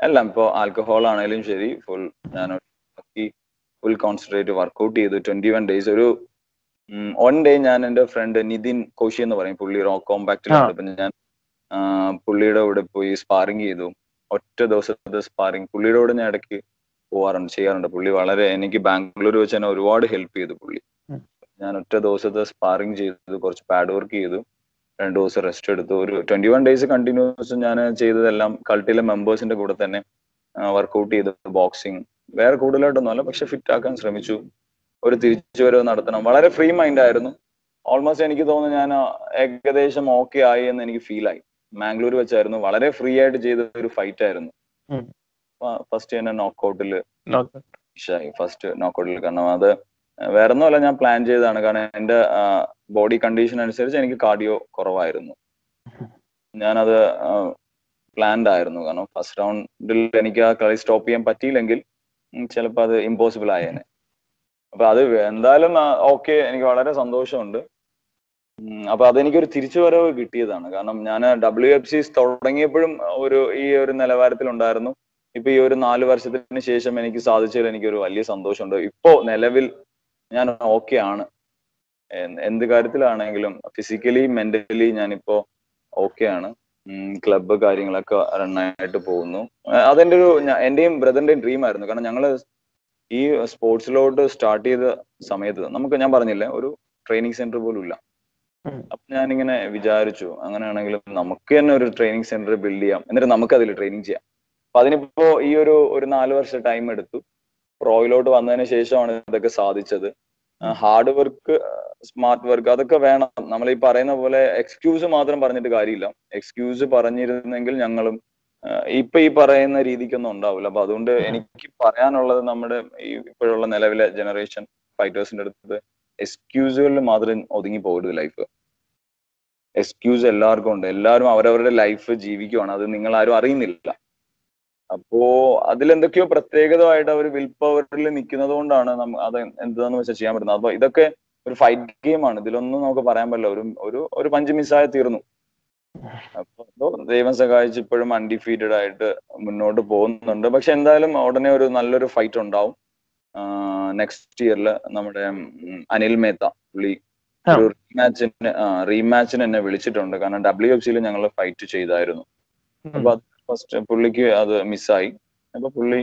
എല്ലാം ഇപ്പോൾ ആൽക്കഹോൾ ആണെങ്കിലും ശരി ഫുൾ ഞാൻ ഒഴിവാക്കി ഫുൾ കോൺസെൻട്രേറ്റ് വർക്കൗട്ട് ചെയ്തു ട്വന്റി വൺ ഡേയ്സ് ഒരു വൺ ഡേ ഞാൻ എന്റെ ഫ്രണ്ട് നിതിൻ കോശി എന്ന് പറയും. പുള്ളി റോക്ക് കോമ്പാക്റ്റിലുണ്ട് ഞാൻ പുള്ളിയുടെ കൂടെ പോയി സ്പാറിങ് ചെയ്തു. ഒറ്റ ദിവസത്തെ സ്പാറിങ് പുള്ളിയുടെ കൂടെ ഞാൻ ഇടയ്ക്ക് പോവാറുണ്ട് ചെയ്യാറുണ്ട്. പുള്ളി വളരെ എനിക്ക് ബാംഗ്ലൂർ വെച്ച് തന്നെ ഒരുപാട് ഹെൽപ്പ് ചെയ്തു പുള്ളി. ഞാൻ ഒറ്റ ദിവസത്തെ സ്പാറിങ് ചെയ്തു കുറച്ച് പാഡ് വർക്ക് ചെയ്തു രണ്ടു ദിവസം റെസ്റ്റ് എടുത്തു. ഒരു ട്വന്റി വൺ ഡേയ്സ് കണ്ടിന്യൂസ് ഞാൻ ചെയ്തതെല്ലാം കൾട്ടിലെ മെമ്പേഴ്സിന്റെ കൂടെ തന്നെ വർക്കൗട്ട് ചെയ്തു ബോക്സിങ് വേറെ കൂടുതലായിട്ടൊന്നും അല്ല പക്ഷെ ഫിറ്റ് ആക്കാൻ ശ്രമിച്ചു. ഒരു തിരിച്ചുവരവ് നടത്തണം. വളരെ ഫ്രീ മൈൻഡ് ആയിരുന്നു. ഓൾമോസ്റ്റ് എനിക്ക് തോന്നുന്നു ഞാൻ ഏകദേശം ഓക്കെ ആയി എന്ന് എനിക്ക് ഫീൽ ആയി. മാംഗ്ലൂർ വെച്ചായിരുന്നു. വളരെ ഫ്രീ ആയിട്ട് ചെയ്ത ഒരു ഫൈറ്റ് ആയിരുന്നു. ഫസ്റ്റ് തന്നെ നോക്കൗട്ടിൽ നോക്കാം ഫസ്റ്റ് നോക്കൗട്ടിൽ കാരണം അത് വേറെ ഒന്നുമല്ല ഞാൻ പ്ലാൻ ചെയ്തതാണ്. കാരണം എന്റെ ബോഡി കണ്ടീഷൻ അനുസരിച്ച് എനിക്ക് കാർഡിയോ കുറവായിരുന്നു. ഞാനത് പ്ലാൻഡ് ആയിരുന്നു. കാരണം ഫസ്റ്റ് റൗണ്ടിൽ എനിക്ക് ആ കളി സ്റ്റോപ്പ് ചെയ്യാൻ പറ്റിയില്ലെങ്കിൽ ചിലപ്പോൾ അത് ഇമ്പോസിബിൾ ആയേനെ. അപ്പൊ അത് എന്തായാലും ഓക്കെ എനിക്ക് വളരെ സന്തോഷമുണ്ട്. അപ്പൊ അതെനിക്കൊരു തിരിച്ചുവരവ് കിട്ടിയതാണ്. കാരണം ഞാൻ ഡബ്ല്യു എഫ് സി തുടങ്ങിയപ്പോഴും ഒരു ഈ ഒരു നിലവാരത്തിൽ ഉണ്ടായിരുന്നു ഇപ്പൊ ഈ ഒരു നാല് വർഷത്തിന് ശേഷം എനിക്ക് സാധിച്ചതിൽ എനിക്കൊരു വലിയ സന്തോഷമുണ്ട്. ഇപ്പോ നിലവിൽ ഞാൻ ഓക്കെ ആണ്. എന്ത് കാര്യത്തിലാണെങ്കിലും ഫിസിക്കലി മെന്റലി ഞാനിപ്പോ ഓക്കെ ആണ്. ക്ലബ്ബ് കാര്യങ്ങളൊക്കെ റണ്ണായിട്ട് പോകുന്നു. അതെന്റെ ഒരു എന്റെയും ബ്രദറിന്റെയും ഡ്രീം ആയിരുന്നു. കാരണം ഞങ്ങൾ ഈ സ്പോർട്സിലോട്ട് സ്റ്റാർട്ട് ചെയ്ത സമയത്ത് നമുക്ക് ഞാൻ പറഞ്ഞില്ലേ ഒരു ട്രെയിനിങ് സെന്റർ പോലും ഇല്ല. അപ്പൊ ഞാനിങ്ങനെ വിചാരിച്ചു അങ്ങനെയാണെങ്കിൽ നമുക്ക് തന്നെ ഒരു ട്രെയിനിങ് സെന്റർ ബിൽഡ് ചെയ്യാം. എന്നിട്ട് നമുക്ക് അതിൽ ട്രെയിനിങ് ചെയ്യാം. അപ്പൊ അതിനിപ്പോ ഈ ഒരു ഒരു നാല് വർഷം ടൈം എടുത്തു. പ്രോയിലോട്ട് വന്നതിന് ശേഷമാണ് ഇതൊക്കെ സാധിച്ചത്. ഹാർഡ് വർക്ക് സ്മാർട്ട് വർക്ക് അതൊക്കെ വേണം. നമ്മൾ ഈ പറയുന്ന പോലെ എക്സ്ക്യൂസ് മാത്രം പറഞ്ഞിട്ട് കാര്യമില്ല. എക്സ്ക്യൂസ് പറഞ്ഞിരുന്നെങ്കിൽ ഞങ്ങളും ഇപ്പൊ ഈ പറയുന്ന രീതിക്കൊന്നും ഉണ്ടാവില്ല. അപ്പൊ അതുകൊണ്ട് എനിക്ക് പറയാനുള്ളത് നമ്മുടെ ഈ ഇപ്പോഴുള്ള നിലവിലെ ജനറേഷൻ ഫൈറ്റേഴ്സിന്റെ അടുത്ത് എക്സ്ക്യൂസുകളിൽ മാത്രം ഒതുങ്ങി പോകരുത് ലൈഫ് എക്സ്ക്യൂസ് എല്ലാവർക്കും ഉണ്ട്. എല്ലാവരും അവരവരുടെ ലൈഫ് ജീവിക്കുവാണ്. അത് നിങ്ങൾ ആരും അറിയുന്നില്ല. അപ്പോ അതിലെന്തൊക്കെയോ പ്രത്യേകതമായിട്ട് അവർ വിൽ പവറിൽ നിൽക്കുന്നത് കൊണ്ടാണ് അത് എന്താന്ന് വെച്ചാൽ ചെയ്യാൻ പറ്റുന്നത്. അപ്പൊ ഇതൊക്കെ ഒരു ഫൈറ്റ് ഗെയിമാണ് ഇതിലൊന്നും നമുക്ക് പറയാൻ പറ്റില്ല. ഒരു ഒരു ഒരു പഞ്ച് മിസ്സായി തീർന്നു. അപ്പൊ ദൈവം സഹായിച്ച് ഇപ്പോഴും അൺഡിഫീറ്റഡ് ആയിട്ട് മുന്നോട്ട് പോകുന്നുണ്ട്. പക്ഷെ എന്തായാലും ഉടനെ ഒരു നല്ലൊരു ഫൈറ്റ് ഉണ്ടാവും. നെക്സ്റ്റ് ഇയറിൽ നമ്മുടെ അനിൽ മേത്ത പുള്ളി. ഒരു റീമാച്ചിന് റീമാച്ചിന് എന്നെ വിളിച്ചിട്ടുണ്ട്. കാരണം ഡബ്ല്യു എഫ് സിയിൽ ഞങ്ങൾ ഫൈറ്റ് ചെയ്തായിരുന്നു. അപ്പൊ അത് ഫസ്റ്റ് പുള്ളിക്ക് അത് മിസ്സായി അപ്പൊ പുള്ളി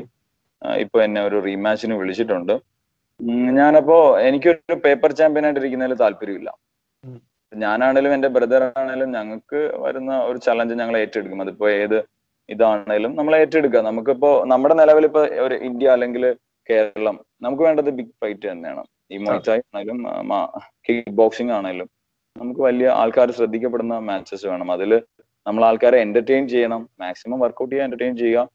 ഇപ്പൊ എന്നെ ഒരു റീമാച്ചിന് വിളിച്ചിട്ടുണ്ട്. ഞാനപ്പോ എനിക്കൊരു പേപ്പർ ചാമ്പ്യൻ ആയിട്ട് ഇരിക്കുന്നതിൽ താല്പര്യമില്ല. ഞാനാണേലും എന്റെ ബ്രദർ ആണേലും ഞങ്ങൾക്ക് വരുന്ന ഒരു ചലഞ്ച് ഞങ്ങൾ ഏറ്റെടുക്കും. അതിപ്പോ ഏത് ഇതാണേലും നമ്മൾ ഏറ്റെടുക്കുക. നമുക്കിപ്പോ നമ്മുടെ നിലവിൽ ഇപ്പൊ ഒരു ഇന്ത്യ അല്ലെങ്കിൽ കേരളം. നമുക്ക് വേണ്ടത് ബിഗ് ഫൈറ്റ് തന്നെയാണ്. ഈ മൊയ്റ്റായി ആണെങ്കിലും കിക്ക് ബോക്സിംഗ് ആണെങ്കിലും നമുക്ക് വലിയ ആൾക്കാർ ശ്രദ്ധിക്കപ്പെടുന്ന മാച്ചസ് വേണം. അതിൽ നമ്മൾ ആൾക്കാരെ എന്റർടൈൻ ചെയ്യണം. മാക്സിമം വർക്കൗട്ട് ചെയ്യാൻ എന്റർടൈൻ ചെയ്യുക.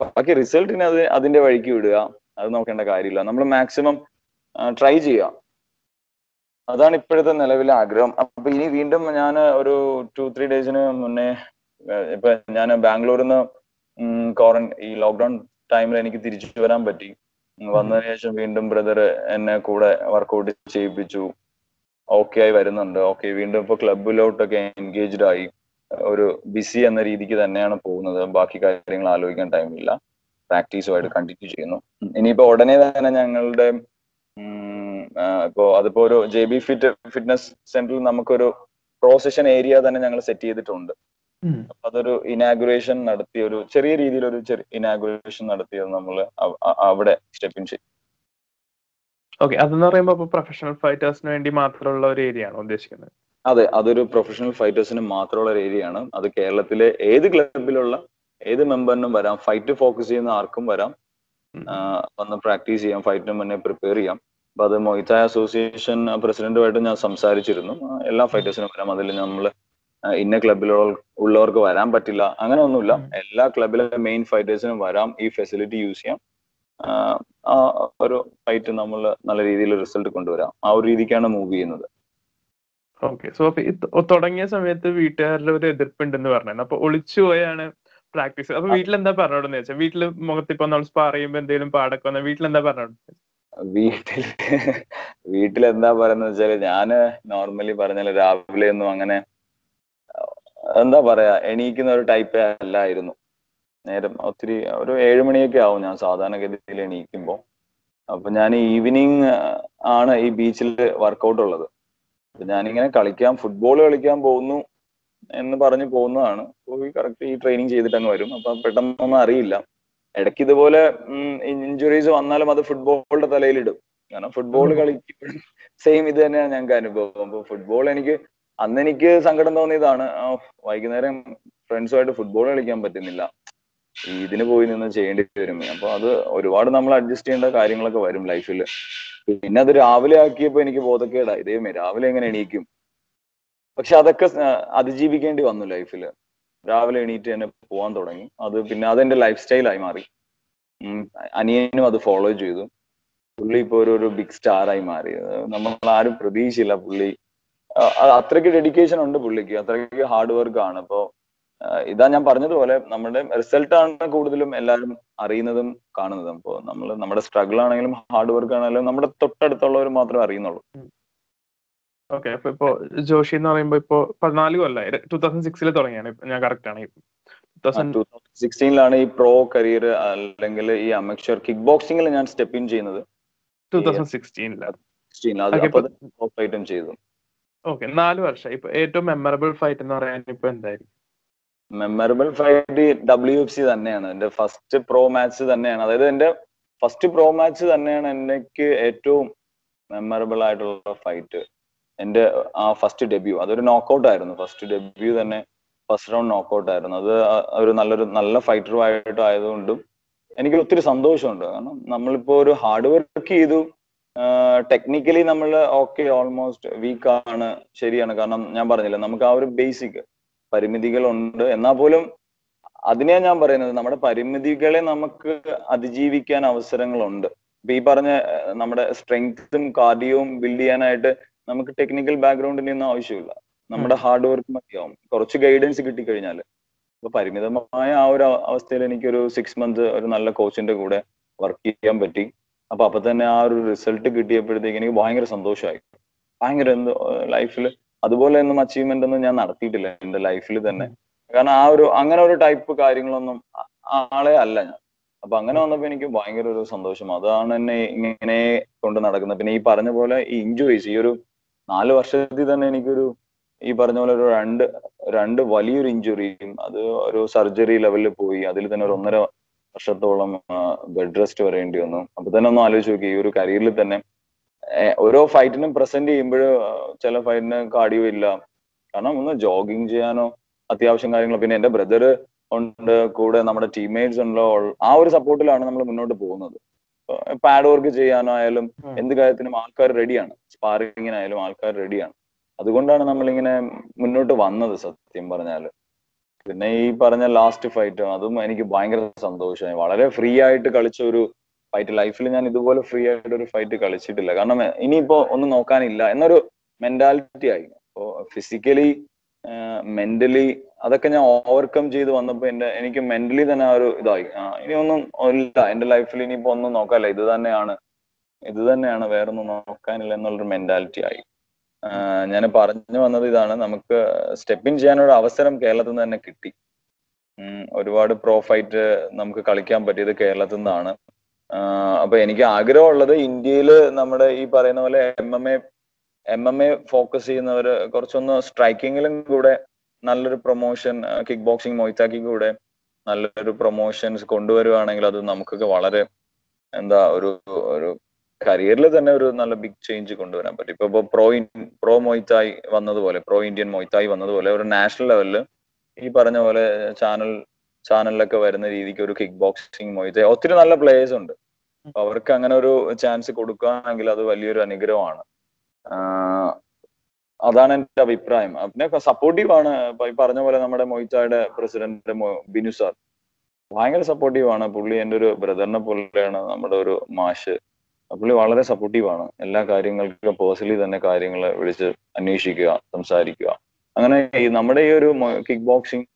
ബാക്കി റിസൾട്ടിനെ അത് അതിന്റെ വഴിക്ക് വിടുക. അത് നോക്കേണ്ട കാര്യമില്ല. നമ്മൾ മാക്സിമം ട്രൈ ചെയ്യുക. അതാണ് ഇപ്പോഴത്തെ നിലവിലെ ആഗ്രഹം. അപ്പൊ ഇനി വീണ്ടും ഞാൻ ഒരു ടു ത്രീ ഡേയ്സിന് മുന്നേ ഇപ്പൊ ഞാൻ ബാംഗ്ലൂരിൽ നിന്ന് ഈ ലോക്ക്ഡൌൺ ടൈമിൽ എനിക്ക് തിരിച്ചു വരാൻ പറ്റി. വന്നതിന് ശേഷം വീണ്ടും ബ്രദർ എന്നെ കൂടെ വർക്കൗട്ട് ചെയ്യിപ്പിച്ചു. ഓക്കെ ആയി വരുന്നുണ്ട്. ഓക്കെ വീണ്ടും ഇപ്പൊ ക്ലബിലോട്ടൊക്കെ എൻഗേജ്ഡ് ആയി. ഒരു ബിസി എന്ന രീതിക്ക് തന്നെയാണ് പോകുന്നത്. ബാക്കി കാര്യങ്ങൾ ആലോചിക്കാൻ ടൈമില്ല പ്രാക്ടീസുമായിട്ട് കണ്ടിന്യൂ ചെയ്യുന്നു. ഇനിയിപ്പോ ഉടനെ തന്നെ ഞങ്ങളുടെ ഇപ്പോ അതിപ്പോ ഒരു ജെ ബി ഫിറ്റ് ഫിറ്റ്നസ് സെന്ററിൽ നമുക്കൊരു പ്രോസഷൻ ഏരിയ തന്നെ ഞങ്ങൾ സെറ്റ് ചെയ്തിട്ടുണ്ട്. അപ്പൊ അതൊരു ഇനാഗുറേഷൻ നടത്തിയ ഒരു ചെറിയ രീതിയിൽ ഒരു ഇനാഗുറേഷൻ നടത്തിയത് നമ്മൾ അവിടെ സ്റ്റെപ്പ് ഇൻ ചെയ്യും ഓക്കെ അതെന്ന് പറയുമ്പോൾ അപ്പൊ പ്രൊഫഷണൽ ഫൈറ്റേഴ്സിന് വേണ്ടി മാത്രമുള്ള ഒരു ഏരിയ ആണോ ഉദ്ദേശിക്കുന്നത്? അതെ അതൊരു പ്രൊഫഷണൽ ഫൈറ്റേഴ്സിന് മാത്രമുള്ള ഒരു ഏരിയ ആണ്. അത് കേരളത്തിലെ ഏത് ക്ലബിലുള്ള ഏത് മെമ്പറിനും വരാം. ഫൈറ്റ് ഫോക്കസ് ചെയ്യുന്ന ആർക്കും വരാം. വന്ന് പ്രാക്ടീസ് ചെയ്യാം. ഫൈറ്റിന് മുന്നേ പ്രിപ്പയർ ചെയ്യാം. അപ്പൊ അത് മൊയ്ത്തായ അസോസിയേഷൻ പ്രസിഡന്റുമായിട്ട് ഞാൻ സംസാരിച്ചിരുന്നു. എല്ലാ ഫൈറ്റേഴ്സിനും വരാം. അതിൽ നമ്മൾ ഇന്ന ക്ലബിലുള്ള ഉള്ളവർക്ക് വരാൻ പറ്റില്ല. അങ്ങനെ ഒന്നുമില്ല. എല്ലാ ക്ലബിലെ മെയിൻ ഫൈറ്റേഴ്സിനും വരാം. ഈ ഫെസിലിറ്റി യൂസ് ചെയ്യാം. ആ, ഒരു ഫൈറ്റ് നമ്മൾ നല്ല രീതിയിൽ റിസൾട്ട് കൊണ്ടുവരാം. ആ ഒരു രീതിക്കാണ് മൂവ് ചെയ്യുന്നത്. ഓക്കെ സോ അപ്പൊ തുടങ്ങിയ സമയത്ത് വീട്ടുകാരുടെ ഒരു എതിർപ്പുണ്ടെന്ന് പറഞ്ഞു അപ്പൊ ഒളിച്ചു പോയാണ് പ്രാക്ടീസ് അപ്പൊ വീട്ടിലെന്താ പറഞ്ഞോടെന്ന് വെച്ചാൽ വീട്ടിൽ മുഖത്തിപ്പോ നമ്മൾ സ്പാർ ചെയ്യുമ്പോ എന്തെങ്കിലും പാടൊക്കെ വന്നാൽ വീട്ടിലെന്താ പറഞ്ഞോട് വീട്ടിൽ വീട്ടിൽ എന്താ പറയുന്നത് വെച്ചാൽ ഞാൻ നോർമലി പറഞ്ഞാൽ രാവിലെ ഒന്നും അങ്ങനെ എന്താ പറയാ എണീക്കുന്ന ഒരു ടൈപ്പ് അല്ലായിരുന്നു. നേരം ഒത്തിരി ഒരു ഏഴ് മണിയൊക്കെ ആവും ഞാൻ സാധാരണഗതിയിൽ എണീക്കുമ്പോൾ അപ്പൊ ഞാൻ ഈവനിങ് ആണ് ഈ ബീച്ചിൽ വർക്കൗട്ട് ഉള്ളത്. അപ്പൊ ഞാനിങ്ങനെ കളിക്കാൻ ഫുട്ബോൾ കളിക്കാൻ പോകുന്നു എന്ന് പറഞ്ഞ് പോകുന്നതാണ്. പോയി കറക്റ്റ് ഈ ട്രെയിനിങ് ചെയ്തിട്ട് അങ്ങ് വരും. അപ്പൊ പെട്ടെന്നൊന്നും അറിയില്ല. ഇടയ്ക്ക് ഇതുപോലെ ഇഞ്ചുറീസ് വന്നാലും അത് ഫുട്ബോളിന്റെ തലയിലിടും. കാരണം ഫുട്ബോൾ കളിക്കുമ്പോഴും സെയിം ഇത് തന്നെയാണ് ഞങ്ങൾക്ക് അനുഭവം. അപ്പൊ ഫുട്ബോൾ എനിക്ക് അന്ന് എനിക്ക് സങ്കടം തോന്നിയതാണ് വൈകുന്നേരം ഫ്രണ്ട്സുമായിട്ട് ഫുട്ബോൾ കളിക്കാൻ പറ്റുന്നില്ല. ഇതിന് പോയി നിന്ന് ചെയ്യേണ്ടി വരും. അപ്പൊ അത് ഒരുപാട് നമ്മൾ അഡ്ജസ്റ്റ് ചെയ്യേണ്ട കാര്യങ്ങളൊക്കെ വരും ലൈഫിൽ പിന്നെ അത് രാവിലെ ആക്കിയപ്പോ എനിക്ക് ബോധക്കേടായി. ദൈവമേ രാവിലെ എങ്ങനെ എണീക്കും? പക്ഷെ അതൊക്കെ അതിജീവിക്കേണ്ടി വന്നു ലൈഫിൽ രാവിലെ എണീറ്റ് തന്നെ പോവാൻ തുടങ്ങി. അത് പിന്നെ അതെന്റെ ലൈഫ് സ്റ്റൈലായി മാറി. അനിയനും അത് ഫോളോ ചെയ്തു. പുള്ളി ഇപ്പൊ ഒരു ഒരു ബിഗ് സ്റ്റാർ ആയി മാറി. നമ്മൾ ആരും പ്രതീക്ഷയില്ല പുള്ളി അത്രയ്ക്ക് ഡെഡിക്കേഷൻ ഉണ്ട് പുള്ളിക്ക്. അത്രയ്ക്ക് ഹാർഡ് വർക്ക് ആണ്. അപ്പോ ഇതാ ഞാൻ പറഞ്ഞതുപോലെ നമ്മുടെ റിസൾട്ട് ആണ് കൂടുതലും എല്ലാവരും അറിയുന്നതും കാണുന്നതും. അപ്പോ നമ്മൾ നമ്മുടെ സ്ട്രഗിൾ ആണെങ്കിലും ഹാർഡ് വർക്ക് ആണെങ്കിലും നമ്മുടെ തൊട്ടടുത്തുള്ളവർ മാത്രമേ അറിയുന്നുള്ളൂ. ഓക്കെ അപ്പൊ ഇപ്പോ ജോഷി എന്ന് പറയുമ്പോ ഇപ്പോ പതിനാല് കൊല്ലായി. ടൂ തൗസൻഡ് സിക്സിൽ തുടങ്ങിയാണ്. ഞാൻ കറക്റ്റ് ആണ്? സിക്സ്റ്റീനിലാണ് ഈ പ്രോ കരിയർ അല്ലെങ്കിൽ ഈ അമക്ഷർ കിക്ക് ബോക്സിംഗിൽ ഞാൻ സ്റ്റെപ്പ് ഇൻ ചെയ്യുന്നത്. ടൂ തൗസൻഡ് സിക്സ്റ്റീനിലാണ് സിക്സ്റ്റീനിൽ ചെയ്തു. ഓക്കെ നാല് വർഷം. ഇപ്പൊ ഏറ്റവും മെമ്മറബിൾ ഫൈറ്റ് എന്ന് പറയാൻ ഇപ്പൊ എന്തായിരിക്കും? Memorable fight W F C തന്നെയാണ്. എന്റെ ഫസ്റ്റ് പ്രോ മാച്ച് തന്നെയാണ്. അതായത് എന്റെ ഫസ്റ്റ് പ്രോ മാച്ച് തന്നെയാണ് എനിക്ക് ഏറ്റവും മെമ്മറബിൾ ആയിട്ടുള്ള ഫൈറ്റ് എന്റെ ആ ഫസ്റ്റ് ഡെബ്യൂ അതൊരു നോക്കൗട്ട് ആയിരുന്നു. ഫസ്റ്റ് ഡെബ്യൂ തന്നെ ഫസ്റ്റ് റൗണ്ട് നോക്കൗട്ട് ആയിരുന്നു. അത് ഒരു നല്ലൊരു നല്ല ഫൈറ്ററുമായിട്ട് ആയതുകൊണ്ടും എനിക്ക് ഒത്തിരി സന്തോഷമുണ്ട്. കാരണം നമ്മളിപ്പോ ഒരു ഹാർഡ് വർക്ക് ചെയ്തു. ടെക്നിക്കലി നമ്മൾ ഓക്കെ ഓൾമോസ്റ്റ് വീക്ക് ആണ് ശരിയാണ്. കാരണം ഞാൻ പറഞ്ഞില്ല നമുക്ക് ആ ഒരു ബേസിക് പരിമിതികളുണ്ട്. എന്നാൽ പോലും അതിനെയാണ് ഞാൻ പറയുന്നത് നമ്മുടെ പരിമിതികളെ നമുക്ക് അതിജീവിക്കാൻ അവസരങ്ങളുണ്ട്. ഇപ്പൊ ഈ പറഞ്ഞ നമ്മുടെ സ്ട്രെങ്ത്തും കാർഡിയവും ബിൽഡ് ചെയ്യാനായിട്ട് നമുക്ക് ടെക്നിക്കൽ ബാക്ക്ഗ്രൗണ്ടിന് ഒന്നും ആവശ്യമില്ല. നമ്മുടെ ഹാർഡ് വർക്ക് മതിയാവും. കുറച്ച് ഗൈഡൻസ് കിട്ടിക്കഴിഞ്ഞാൽ അപ്പൊ പരിമിതമായ ആ ഒരു അവ- അവസ്ഥയിൽ എനിക്കൊരു സിക്സ് മന്ത് ഒരു നല്ല കോച്ചിന്റെ കൂടെ വർക്ക് ചെയ്യാൻ പറ്റി. അപ്പൊ അപ്പൊ തന്നെ ആ ഒരു റിസൾട്ട് കിട്ടിയപ്പോഴത്തേക്ക് എനിക്ക് ഭയങ്കര സന്തോഷമായി. ഭയങ്കര എന്ത് ലൈഫിൽ അതുപോലെ ഒന്നും അച്ചീവ്മെന്റ് ഒന്നും ഞാൻ നടത്തിയിട്ടില്ല എന്റെ ലൈഫിൽ തന്നെ. കാരണം ആ ഒരു അങ്ങനെ ഒരു ടൈപ്പ് കാര്യങ്ങളൊന്നും ആളെ അല്ല ഞാൻ. അപ്പൊ അങ്ങനെ വന്നപ്പോ എനിക്ക് ഭയങ്കര ഒരു സന്തോഷം. അതാണ് എന്നെ ഇങ്ങനെ കൊണ്ട് നടക്കുന്നത്. പിന്നെ ഈ പറഞ്ഞ പോലെ ഈ ഇഞ്ചുറീസ് ഈ ഒരു നാല് വർഷത്തിൽ തന്നെ എനിക്കൊരു ഈ പറഞ്ഞ പോലെ ഒരു രണ്ട് രണ്ട് വലിയൊരു ഇഞ്ചുറിയും അത് ഒരു സർജറി ലെവലിൽ പോയി. അതിൽ തന്നെ ഒരു ഒന്നര വർഷത്തോളം ബെഡ് റെസ്റ്റ് വരേണ്ടി വന്നു. അപ്പൊ തന്നെ ഒന്ന് ആലോചിച്ച് നോക്കി ഈ ഒരു കരിയറിൽ തന്നെ ഓരോ ഫൈറ്റിനും പ്രസന്റ് ചെയ്യുമ്പോൾ ചില ഫൈറ്റിന് കാർഡിയോ ഇല്ല. കാരണം ഒന്ന് ജോഗിങ് ചെയ്യാനോ അത്യാവശ്യം കാര്യങ്ങളോ പിന്നെ എന്റെ ബ്രദർ ഉണ്ട് കൂടെ നമ്മുടെ ടീംമേറ്റ്സ് ഉണ്ടോ ആ ഒരു സപ്പോർട്ടിലാണ് നമ്മൾ മുന്നോട്ട് പോകുന്നത്. പാഡ് വർക്ക് ചെയ്യാനായാലും ആയാലും എന്ത് കാര്യത്തിനും ആൾക്കാർ റെഡിയാണ് സ്പാറിങ്ങിനായാലും ആൾക്കാർ റെഡിയാണ് അതുകൊണ്ടാണ് നമ്മളിങ്ങനെ മുന്നോട്ട് വന്നത് സത്യം പറഞ്ഞാൽ. പിന്നെ ഈ പറഞ്ഞ ലാസ്റ്റ് ഫൈറ്റ് അതും എനിക്ക് ഭയങ്കര സന്തോഷമായി. വളരെ ഫ്രീ ആയിട്ട് കളിച്ച ഒരു ഫൈറ്റ് ലൈഫിൽ ഞാൻ ഇതുപോലെ ഫ്രീ ആയിട്ട് ഒരു ഫൈറ്റ് കളിച്ചിട്ടില്ല. കാരണം ഇനിയിപ്പോ ഒന്നും നോക്കാനില്ല. എന്നൊരു മെന്റാലിറ്റി ആയി. അപ്പോ ഫിസിക്കലി മെന്റലി അതൊക്കെ ഞാൻ ഓവർകം ചെയ്ത് വന്നപ്പോ എന്റെ എനിക്ക് മെന്റലി തന്നെ ആ ഒരു ഇതായി. ഇനി ഒന്നും ഇല്ല. എന്റെ ലൈഫിൽ ഇനിയിപ്പോ ഒന്നും നോക്കാനില്ല. ഇത് തന്നെയാണ് ഇത് തന്നെയാണ് വേറൊന്നും നോക്കാനില്ല എന്നുള്ളൊരു മെന്റാലിറ്റി ആയി. ഞാൻ പറഞ്ഞു വന്നത് ഇതാണ്. നമുക്ക് സ്റ്റെപ്പ് ഇൻ ചെയ്യാനൊരു അവസരം കേരളത്തിൽ നിന്ന് തന്നെ കിട്ടി. ഒരുപാട് പ്രോഫൈറ്റ് നമുക്ക് കളിക്കാൻ പറ്റിയത് കേരളത്തിൽ നിന്നാണ്. അപ്പൊ എനിക്ക് ആഗ്രഹമുള്ളത് ഇന്ത്യയിൽ നമ്മുടെ ഈ പറയുന്ന പോലെ M M A M M A focus ചെയ്യുന്നവര് കുറച്ചൊന്ന് സ്ട്രൈക്കിങ്ങിലും കൂടെ നല്ലൊരു പ്രൊമോഷൻ കിക്ക് ബോക്സിംഗ് മൊയ്ത്താക്കി കൂടെ നല്ലൊരു പ്രൊമോഷൻസ് കൊണ്ടുവരുവാണെങ്കിൽ അത് നമുക്കൊക്കെ വളരെ എന്താ ഒരു ഒരു കരിയറിൽ തന്നെ ഒരു നല്ല ബിഗ് ചേഞ്ച് കൊണ്ടുവരാൻ പറ്റും. ഇപ്പൊ ഇപ്പൊ പ്രോ പ്രോ മൊയ്ത്തായി വന്നതുപോലെ പ്രോ ഇന്ത്യൻ മൊയ്ത്തായി വന്നതുപോലെ ഒരു നാഷണൽ ലെവലിൽ ഈ പറഞ്ഞ പോലെ ചാനൽ ചാനലിലൊക്കെ വരുന്ന രീതിക്ക് ഒരു കിക്ക് ബോക്സിംഗ് മൊയ്ത്തായി ഒത്തിരി നല്ല പ്ലേയേഴ്സ് ഉണ്ട്. അവർക്ക് അങ്ങനെ ഒരു ചാൻസ് കൊടുക്കുകയാണെങ്കിൽ അത് വലിയൊരു അനുഗ്രഹമാണ്. അതാണ് എന്റെ അഭിപ്രായം. പിന്നെ സപ്പോർട്ടീവ് ആണ്. പറഞ്ഞ പോലെ നമ്മുടെ മൊയ്ത്തായുടെ പ്രസിഡന്റ് ബിനു സാർ. ഭയങ്കര സപ്പോർട്ടീവ് ആണ്. പുള്ളി എന്റെ ഒരു ബ്രദറിനെ പോലെയാണ് നമ്മുടെ ഒരു മാഷ്. പുള്ളി വളരെ സപ്പോർട്ടീവ് ആണ്. എല്ലാ കാര്യങ്ങൾക്കും പേഴ്സണലി തന്നെ കാര്യങ്ങൾ വിളിച്ച് അന്വേഷിക്കുക സംസാരിക്കുക. അങ്ങനെ ഈ നമ്മുടെ ഈ ഒരു കിക്ക് ബോക്സിംഗ്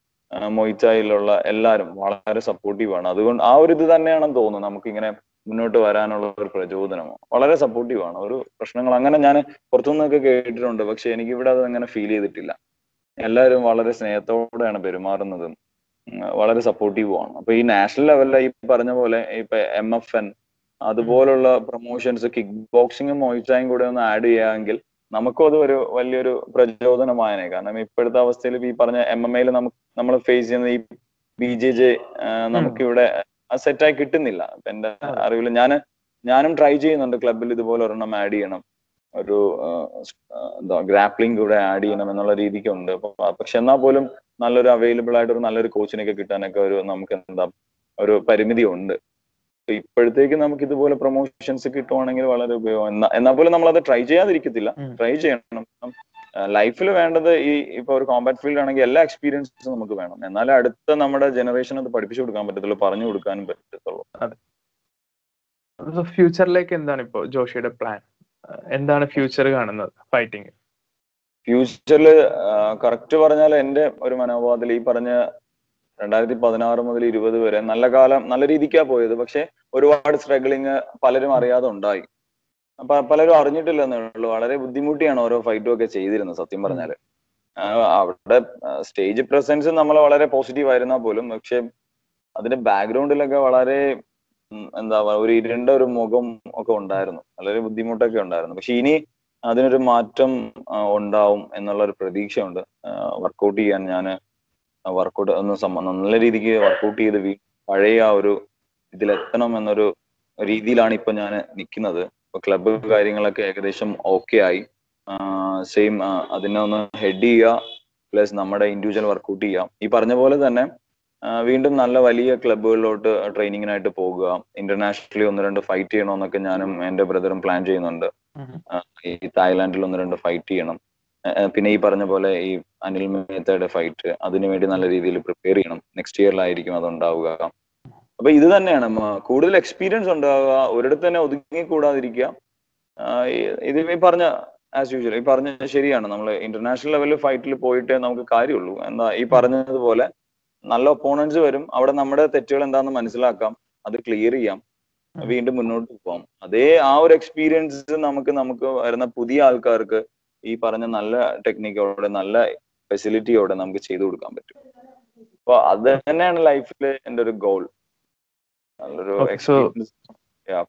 മൊയ്റ്റായിലുള്ള എല്ലാവരും വളരെ സപ്പോർട്ടീവ് ആണ്. അതുകൊണ്ട് ആ ഒരു ഇത് തന്നെയാണെന്ന് തോന്നുന്നു നമുക്ക് ഇങ്ങനെ മുന്നോട്ട് വരാനുള്ള ഒരു പ്രചോദനം. വളരെ സപ്പോർട്ടീവ് ആണ്. ഒരു പ്രശ്നങ്ങൾ അങ്ങനെ ഞാൻ പുറത്തുനിന്നൊക്കെ കേട്ടിട്ടുണ്ട്. പക്ഷെ എനിക്ക് ഇവിടെ അത് അങ്ങനെ ഫീൽ ചെയ്തിട്ടില്ല. എല്ലാവരും വളരെ സ്നേഹത്തോടെയാണ് പെരുമാറുന്നതും വളരെ സപ്പോർട്ടീവും ആണ്. അപ്പൊ ഈ നാഷണൽ ലെവലിൽ ഈ പറഞ്ഞ പോലെ ഇപ്പൊ എം എഫ് എൻ അതുപോലുള്ള പ്രൊമോഷൻസ് കിക്ക് ബോക്സിംഗും മോയിച്ചായും കൂടെ ഒന്ന് ആഡ് ചെയ്യാമെങ്കിൽ നമുക്കും അത് ഒരു വലിയൊരു പ്രചോദനമായനെ. കാരണം ഇപ്പോഴത്തെ അവസ്ഥയിൽ ഈ പറഞ്ഞ എം എം എയിൽ നമുക്ക് നമ്മൾ ഫേസ് ചെയ്യുന്ന ഈ ബി ജെ ജെ നമുക്കിവിടെ സെറ്റായി കിട്ടുന്നില്ല. എന്റെ അറിവിൽ അറിവിൽ ഞാൻ ഞാനും ട്രൈ ചെയ്യുന്നുണ്ട് ക്ലബിൽ ഇതുപോലെ ഒരെണ്ണം ആഡ് ചെയ്യണം. ഒരു എന്താ ഗ്രാപ്ലിംഗ് കൂടെ ആഡ് ചെയ്യണം എന്നുള്ള രീതിക്കുണ്ട്. ഉണ്ട് പക്ഷെ എന്നാൽ പോലും നല്ലൊരു അവൈലബിൾ ആയിട്ട് ഒരു നല്ലൊരു കോച്ചിനൊക്കെ കിട്ടാനൊക്കെ ഒരു നമുക്ക് എന്താ ഒരു പരിമിതി ഉണ്ട് ഇപ്പോഴത്തേക്ക് നമുക്ക് ഇതുപോലെ പ്രൊമോഷൻസ് കിട്ടുവാണെങ്കിൽ വളരെ ഉപയോഗം. എന്നാ എന്നാൽ പോലും നമ്മൾ അത് ട്രൈ ചെയ്യാതിരിക്കത്തില്ല ട്രൈ ചെയ്യണം. ലൈഫിൽ വേണ്ടത് ഈ ഇപ്പൊ ഒരു കോമ്പാക്ട് ഫീൽഡ് ആണെങ്കിൽ എല്ലാ എക്സ്പീരിയൻസും നമുക്ക് വേണം. എന്നാലേ അടുത്ത നമ്മുടെ ജനറേഷൻ അത് പഠിപ്പിച്ചു കൊടുക്കാൻ പറ്റത്തുള്ളൂ പറഞ്ഞു കൊടുക്കാനും പറ്റത്തുള്ളൂ. ഫ്യൂച്ചറിലേക്ക് എന്താണ് ഇപ്പോ ജോഷിയുടെ പ്ലാൻ എന്താണ് ഫ്യൂച്ചർ കാണുന്നത് ഫൈറ്റിംഗ് ഫ്യൂച്ചറിൽ കറക്റ്റ് പറഞ്ഞാൽ എന്റെ ഒരു മനോഭാവത്തിൽ ഈ പറഞ്ഞ രണ്ടായിരത്തി പതിനാറ് മുതൽ ഇരുപത് വരെ നല്ല കാലം നല്ല രീതിക്കാ പോയത്. പക്ഷെ ഒരുപാട് സ്ട്രഗിളിങ് പലരും അറിയാതെ ഉണ്ടായി. അപ്പൊ പലരും അറിഞ്ഞിട്ടില്ലെന്നേ ഉള്ളൂ. വളരെ ബുദ്ധിമുട്ടിയാണ് ഓരോ ഫൈറ്റും ഒക്കെ ചെയ്തിരുന്നത് സത്യം പറഞ്ഞാൽ. അവിടെ സ്റ്റേജ് പ്രസൻസ് നമ്മൾ വളരെ പോസിറ്റീവ് ആയിരുന്നാൽ പോലും. പക്ഷെ അതിന്റെ ബാക്ക്ഗ്രൗണ്ടിലൊക്കെ വളരെ എന്താ പറയുക ഒരു ഇരുണ്ട ഒരു മുഖം ഒക്കെ ഉണ്ടായിരുന്നു. വളരെ ബുദ്ധിമുട്ടൊക്കെ ഉണ്ടായിരുന്നു. പക്ഷെ ഇനി അതിനൊരു മാറ്റം ഉണ്ടാവും എന്നുള്ള ഒരു പ്രതീക്ഷയുണ്ട്. വർക്കൗട്ട് ചെയ്യാൻ ഞാൻ വർക്കൗട്ട് ഒന്ന് സംഭവം നല്ല രീതിക്ക് വർക്കൗട്ട് ചെയ്ത് പഴയ ആ ഒരു ഇതിലെത്തണം എന്നൊരു രീതിയിലാണ് ഇപ്പൊ ഞാൻ നിൽക്കുന്നത് ഇപ്പൊ ക്ലബ് കാര്യങ്ങളൊക്കെ ഏകദേശം ഓക്കെ ആയി. സെയിം അതിനെ ഒന്ന് ഹെഡ് ചെയ്യുക പ്ലസ് നമ്മുടെ ഇൻഡിവിജ്വൽ വർക്കൗട്ട് ചെയ്യാം. ഈ പറഞ്ഞ പോലെ തന്നെ വീണ്ടും നല്ല വലിയ ക്ലബുകളിലോട്ട് ട്രെയിനിങ്ങിനായിട്ട് പോകുക. ഇന്റർനാഷണലി ഒന്ന് രണ്ട് ഫൈറ്റ് ചെയ്യണമെന്നൊക്കെ ഞാനും എന്റെ ബ്രദറും പ്ലാൻ ചെയ്യുന്നുണ്ട്. ഈ തായ്ലാന്റിൽ ഒന്ന് രണ്ട് ഫൈറ്റ് ചെയ്യണം. പിന്നെ ഈ പറഞ്ഞ പോലെ ഈ അനിൽ മേത്തയുടെ ഫൈറ്റ് അതിനു വേണ്ടി നല്ല രീതിയിൽ പ്രിപ്പയർ ചെയ്യണം. നെക്സ്റ്റ് ഇയറിലായിരിക്കും അത് ഉണ്ടാവുക അപ്പൊ ഇത് തന്നെയാണ്. കൂടുതൽ എക്സ്പീരിയൻസ് ഉണ്ടാവുക. ഒരിടത്ത് തന്നെ ഒതുങ്ങി കൂടാതിരിക്കുക ഇത് ഈ പറഞ്ഞ ആസ് യൂഷ്വൽ ഈ പറഞ്ഞ ശരിയാണ്. നമ്മൾ ഇന്റർനാഷണൽ ലെവലിൽ ഫൈറ്റിൽ പോയിട്ടേ നമുക്ക് കാര്യമുള്ളൂ. എന്താ ഈ പറഞ്ഞതുപോലെ നല്ല ഒപ്പോണൻസ് വരും. അവിടെ നമ്മുടെ തെറ്റുകൾ എന്താണെന്ന് മനസ്സിലാക്കാം. അത് ക്ലിയർ ചെയ്യാം. വീണ്ടും മുന്നോട്ട് പോകാം അതേ ആ ഒരു എക്സ്പീരിയൻസ് നമുക്ക് നമുക്ക് വരുന്ന പുതിയ ആൾക്കാർക്ക് ഈ പറഞ്ഞ നല്ല ടെക്നിക്കോടെ നല്ല ഫെസിലിറ്റിയോടെ നമുക്ക് ചെയ്തു കൊടുക്കാൻ പറ്റും. അപ്പൊ അത് തന്നെയാണ് ലൈഫിൽ എന്റെ ഒരു ഗോൾ നല്ലൊരു എക്സ്പീരിയൻസ്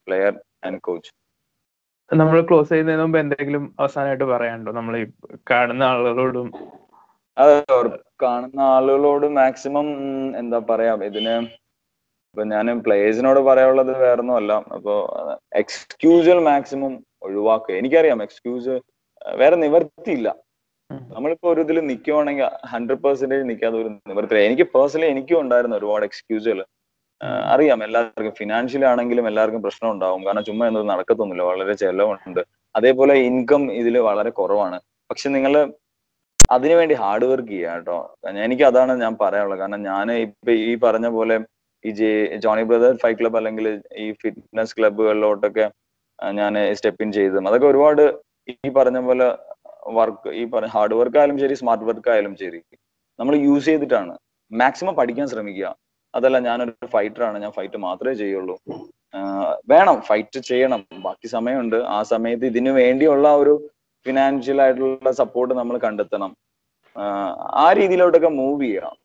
പ്ലെയർ ആൻഡ് കോച്ച് നമ്മൾ ക്ലോസ് ചെയ്യുന്നതിന് മുമ്പ് എന്തെങ്കിലും അവസാനമായിട്ട് പറയാനുണ്ടോ? നമ്മൾ കാണുന്ന ആളുകളോടും അതെ കാണുന്ന ആളുകളോട് മാക്സിമം എന്താ പറയാ ഇതിന് ഇപ്പൊ ഞാൻ പ്ലേയേഴ്സിനോട് പറയാനുള്ളത് വേറൊന്നും അല്ല അപ്പൊ എക്സ്ക്യൂസൽ മാക്സിമം ഒഴിവാക്കുക. എനിക്കറിയാം എക്സ്ക്യൂസ് വേറെ നിവർത്തിയില്ല. നമ്മളിപ്പോ ഒരു ഇതിൽ നിൽക്കുവാണെങ്കിൽ ഹൺഡ്രഡ് പെർസെന്റേജ് നിൽക്കാതെ ഒരു നിവർത്തില്ല എനിക്ക് പേഴ്സണലി എനിക്കും ഉണ്ടായിരുന്നു ഒരുപാട് എക്സ്ക്യൂസുകൾ അറിയാം എല്ലാവർക്കും. ഫിനാൻഷ്യലി ആണെങ്കിലും എല്ലാവർക്കും പ്രശ്നം ഉണ്ടാവും. കാരണം ചുമ്മാ എന്നത് നടക്കത്തൊന്നുമില്ല. വളരെ ചെലവുണ്ട്. അതേപോലെ ഇൻകം ഇതിൽ വളരെ കുറവാണ്. പക്ഷെ നിങ്ങൾ അതിനുവേണ്ടി ഹാർഡ് വർക്ക് ചെയ്യുക കേട്ടോ. എനിക്ക് അതാണ് ഞാൻ പറയാനുള്ളത്. കാരണം ഞാൻ ഇപ്പൊ ഈ പറഞ്ഞ പോലെ ഈ J Johnny brother five club അല്ലെങ്കിൽ ഈ ഫിറ്റ്നസ് ക്ലബുകളിലോട്ടൊക്കെ ഞാൻ സ്റ്റെപ്പ് ഇൻ ചെയ്തതും. അതൊക്കെ ഒരുപാട് ഈ പറഞ്ഞ പോലെ വർക്ക് ഈ പറഞ്ഞ ഹാർഡ് വർക്ക് ആയാലും ശരി സ്മാർട്ട് വർക്ക് ആയാലും ശരി നമ്മൾ യൂസ് ചെയ്തിട്ടാണ്. മാക്സിമം പഠിക്കാൻ ശ്രമിക്കുക. അതല്ല ഞാനൊരു ആണ്. ഞാൻ ഫൈറ്റ് മാത്രമേ ചെയ്യുള്ളൂ. വേണം. ഫൈറ്റ് ചെയ്യണം. ബാക്കി സമയമുണ്ട്. ആ സമയത്ത് ഇതിനു വേണ്ടിയുള്ള ഒരു ഫിനാൻഷ്യൽ ആയിട്ടുള്ള സപ്പോർട്ട് നമ്മൾ കണ്ടെത്തണം. ആ രീതിയിലോട്ടൊക്കെ മൂവ് ചെയ്യണം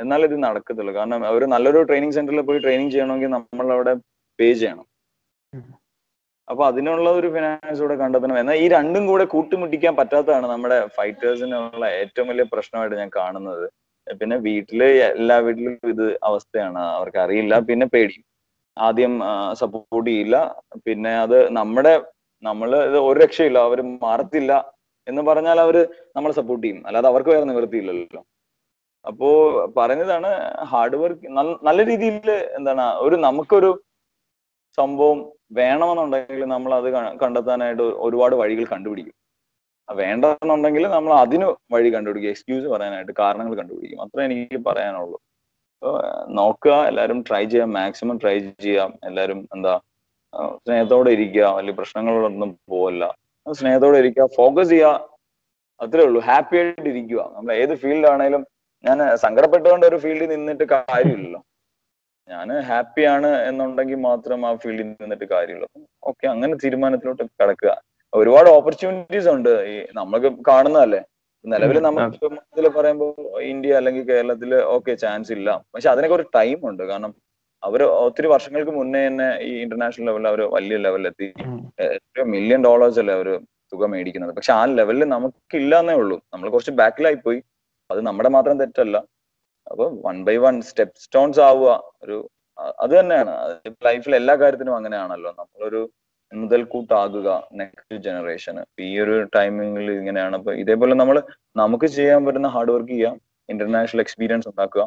എന്നാൽ ഇത് നടക്കത്തുള്ളൂ. കാരണം ഒരു നല്ലൊരു ട്രെയിനിങ് സെന്ററിൽ പോയി ട്രെയിനിങ് ചെയ്യണമെങ്കിൽ നമ്മൾ അവിടെ പേ ചെയ്യണം. അപ്പൊ അതിനുള്ള ഒരു ഫിനാൻസ് കൂടെ കണ്ടെത്തണം. എന്നാൽ ഈ രണ്ടും കൂടെ കൂട്ടിമുട്ടിക്കാൻ പറ്റാത്തതാണ് നമ്മുടെ ഫൈറ്റേഴ്സിനുള്ള ഏറ്റവും വലിയ പ്രശ്നമായിട്ട് ഞാൻ കാണുന്നത്. പിന്നെ വീട്ടിൽ എല്ലാ വീട്ടിലും ഇത് അവസ്ഥയാണ്. അവർക്ക് അറിയില്ല പിന്നെ പേടി ആദ്യം സപ്പോർട്ട് ചെയ്യില്ല. പിന്നെ അത് നമ്മുടെ നമ്മൾ ഇത് ഒരു രക്ഷയില്ല. അവർ മാറത്തില്ല എന്ന് പറഞ്ഞാൽ അവർ നമ്മളെ സപ്പോർട്ട് ചെയ്യും. അല്ലാതെ അവർക്ക് വേറെ നിവൃത്തിയില്ലല്ലോ. അപ്പോ പറഞ്ഞതാണ് ഹാർഡ് വർക്ക് നല്ല രീതിയിൽ എന്താണ് ഒരു നമുക്കൊരു സംഭവം വേണമെന്നുണ്ടെങ്കിൽ നമ്മൾ അത് കണ്ടെത്താനായിട്ട് ഒരുപാട് വഴികൾ കണ്ടുപിടിക്കും. വേണ്ടെന്നുണ്ടെങ്കിൽ നമ്മൾ അതിന് വഴി കണ്ടുപിടിക്കും എക്സ്ക്യൂസ് പറയാനായിട്ട് കാരണങ്ങൾ കണ്ടുപിടിക്കും. അത്രേ എനിക്ക് പറയാനുള്ളൂ. നോക്കുക എല്ലാവരും ട്രൈ ചെയ്യാം മാക്സിമം ട്രൈ ചെയ്യാം. എല്ലാവരും എന്താ സ്നേഹത്തോടെ ഇരിക്കുക വലിയ പ്രശ്നങ്ങളൊന്നും പോവല്ല. സ്നേഹത്തോടെ ഇരിക്കുക ഫോക്കസ് ചെയ്യുക. അത്രേ ഉള്ളൂ. ഹാപ്പി ആയിട്ട് ഇരിക്കുക നമ്മൾ ഏത് ഫീൽഡാണേലും ഞാൻ സങ്കടപ്പെട്ടുകൊണ്ട് ഒരു ഫീൽഡിൽ നിന്നിട്ട് കാര്യമില്ലല്ലോ. ഞാൻ ആണ് എന്നുണ്ടെങ്കിൽ മാത്രം ആ ഫീൽഡിൽ നിന്നിട്ട് കാര്യമുള്ളൂ. ഓക്കെ അങ്ങനെ തീരുമാനത്തിലോട്ട് കിടക്കുക. ഒരുപാട് ഓപ്പർച്യൂണിറ്റീസ് ഉണ്ട്. ഈ നമ്മൾക്ക് കാണുന്നതല്ലേ? നിലവിൽ നമുക്ക് പറയുമ്പോൾ ഇന്ത്യ അല്ലെങ്കിൽ കേരളത്തിൽ ഓക്കെ ചാൻസ് ഇല്ല. പക്ഷെ അതിനൊക്കെ ഒരു ടൈം ഉണ്ട്. കാരണം അവർ ഒത്തിരി വർഷങ്ങൾക്ക് മുന്നേ തന്നെ ഈ ഇന്റർനാഷണൽ ലെവലിൽ അവർ വലിയ ലെവലിലെത്തി എത്രയോ മില്യൺ ഡോളേഴ്സ് അല്ലേ അവർ തുക മേടിക്കുന്നത്. പക്ഷെ ആ ലെവലിൽ നമുക്കില്ല എന്നേ ഉള്ളൂ. നമ്മൾ കുറച്ച് ബാക്കിലായി പോയി. അത് നമ്മുടെ മാത്രം തെറ്റല്ല. അപ്പൊ one by one step stones ആവുക ഒരു അത് തന്നെയാണ്. ലൈഫിൽ എല്ലാ കാര്യത്തിനും അങ്ങനെയാണല്ലോ. നമ്മളൊരു മുതൽക്കൂട്ടാകുക നെക്സ്റ്റ് ജനറേഷന് ഈ ഒരു ടൈമിങ്ങിൽ ഇങ്ങനെയാണ്. അപ്പൊ ഇതേപോലെ നമ്മൾ നമുക്ക് ചെയ്യാൻ പറ്റുന്ന ഹാർഡ് വർക്ക് ചെയ്യാം ഇന്റർനാഷണൽ എക്സ്പീരിയൻസ് ഉണ്ടാക്കുക.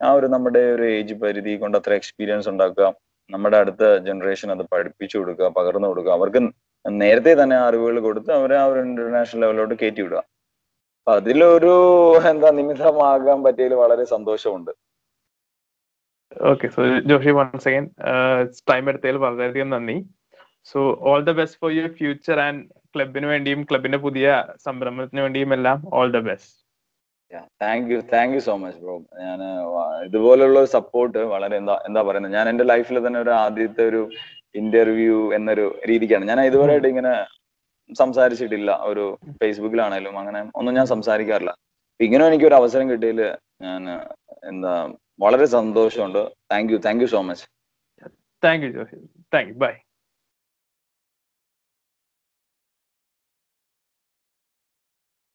ആ ഒരു നമ്മുടെ ഒരു ഏജ് പരിധി കൊണ്ട് അത്ര എക്സ്പീരിയൻസ് ഉണ്ടാക്കുക. നമ്മുടെ അടുത്ത ജനറേഷൻ അത് പഠിപ്പിച്ചു കൊടുക്കുക പകർന്നു കൊടുക്കുക. അവർക്ക് നേരത്തെ തന്നെ അറിവുകൾ കൊടുത്ത് അവരെ ആ ഒരു ഇന്റർനാഷണൽ ലെവലിലോട്ട് കയറ്റി വിടുക. അതിലൊരു എന്താ നിമിത്തമാകാൻ പറ്റിയതിൽ വളരെ സന്തോഷമുണ്ട്. Okay so Joshi once again time എടുത്തതിൽ വളരെയധികം നന്ദി. So all the best for your future and ക്ലബിന് വേണ്ടിയും ക്ലബിന്റെ പുതിയ സംരംഭത്തിന് വേണ്ടിയും എല്ലാം all the best thank you thank you so much bro ഞാൻ ഇതുപോലുള്ള ഒരു സപ്പോർട്ട് വളരെ എന്താ എന്താ പറയുന്നത്? ഞാൻ എന്റെ ലൈഫിൽ തന്നെ ഒരു ആദ്യത്തെ ഒരു ഇന്റർവ്യൂ എന്നൊരു രീതിക്കാണ്. ഞാൻ ഇതുവരെയായിട്ട് ഇങ്ങനെ സംസാരിച്ചിട്ടില്ല. ഒരു ഫേസ്ബുക്കിലാണേലും അങ്ങനെ ഒന്നും ഞാൻ സംസാരിക്കാറില്ല. ഇങ്ങനെ എനിക്ക് ഒരു അവസരം കിട്ടിയതിൽ ഞാൻ എന്താ വളരെ സന്തോഷമുണ്ട്. Thank you thank you so much thank you thank you bye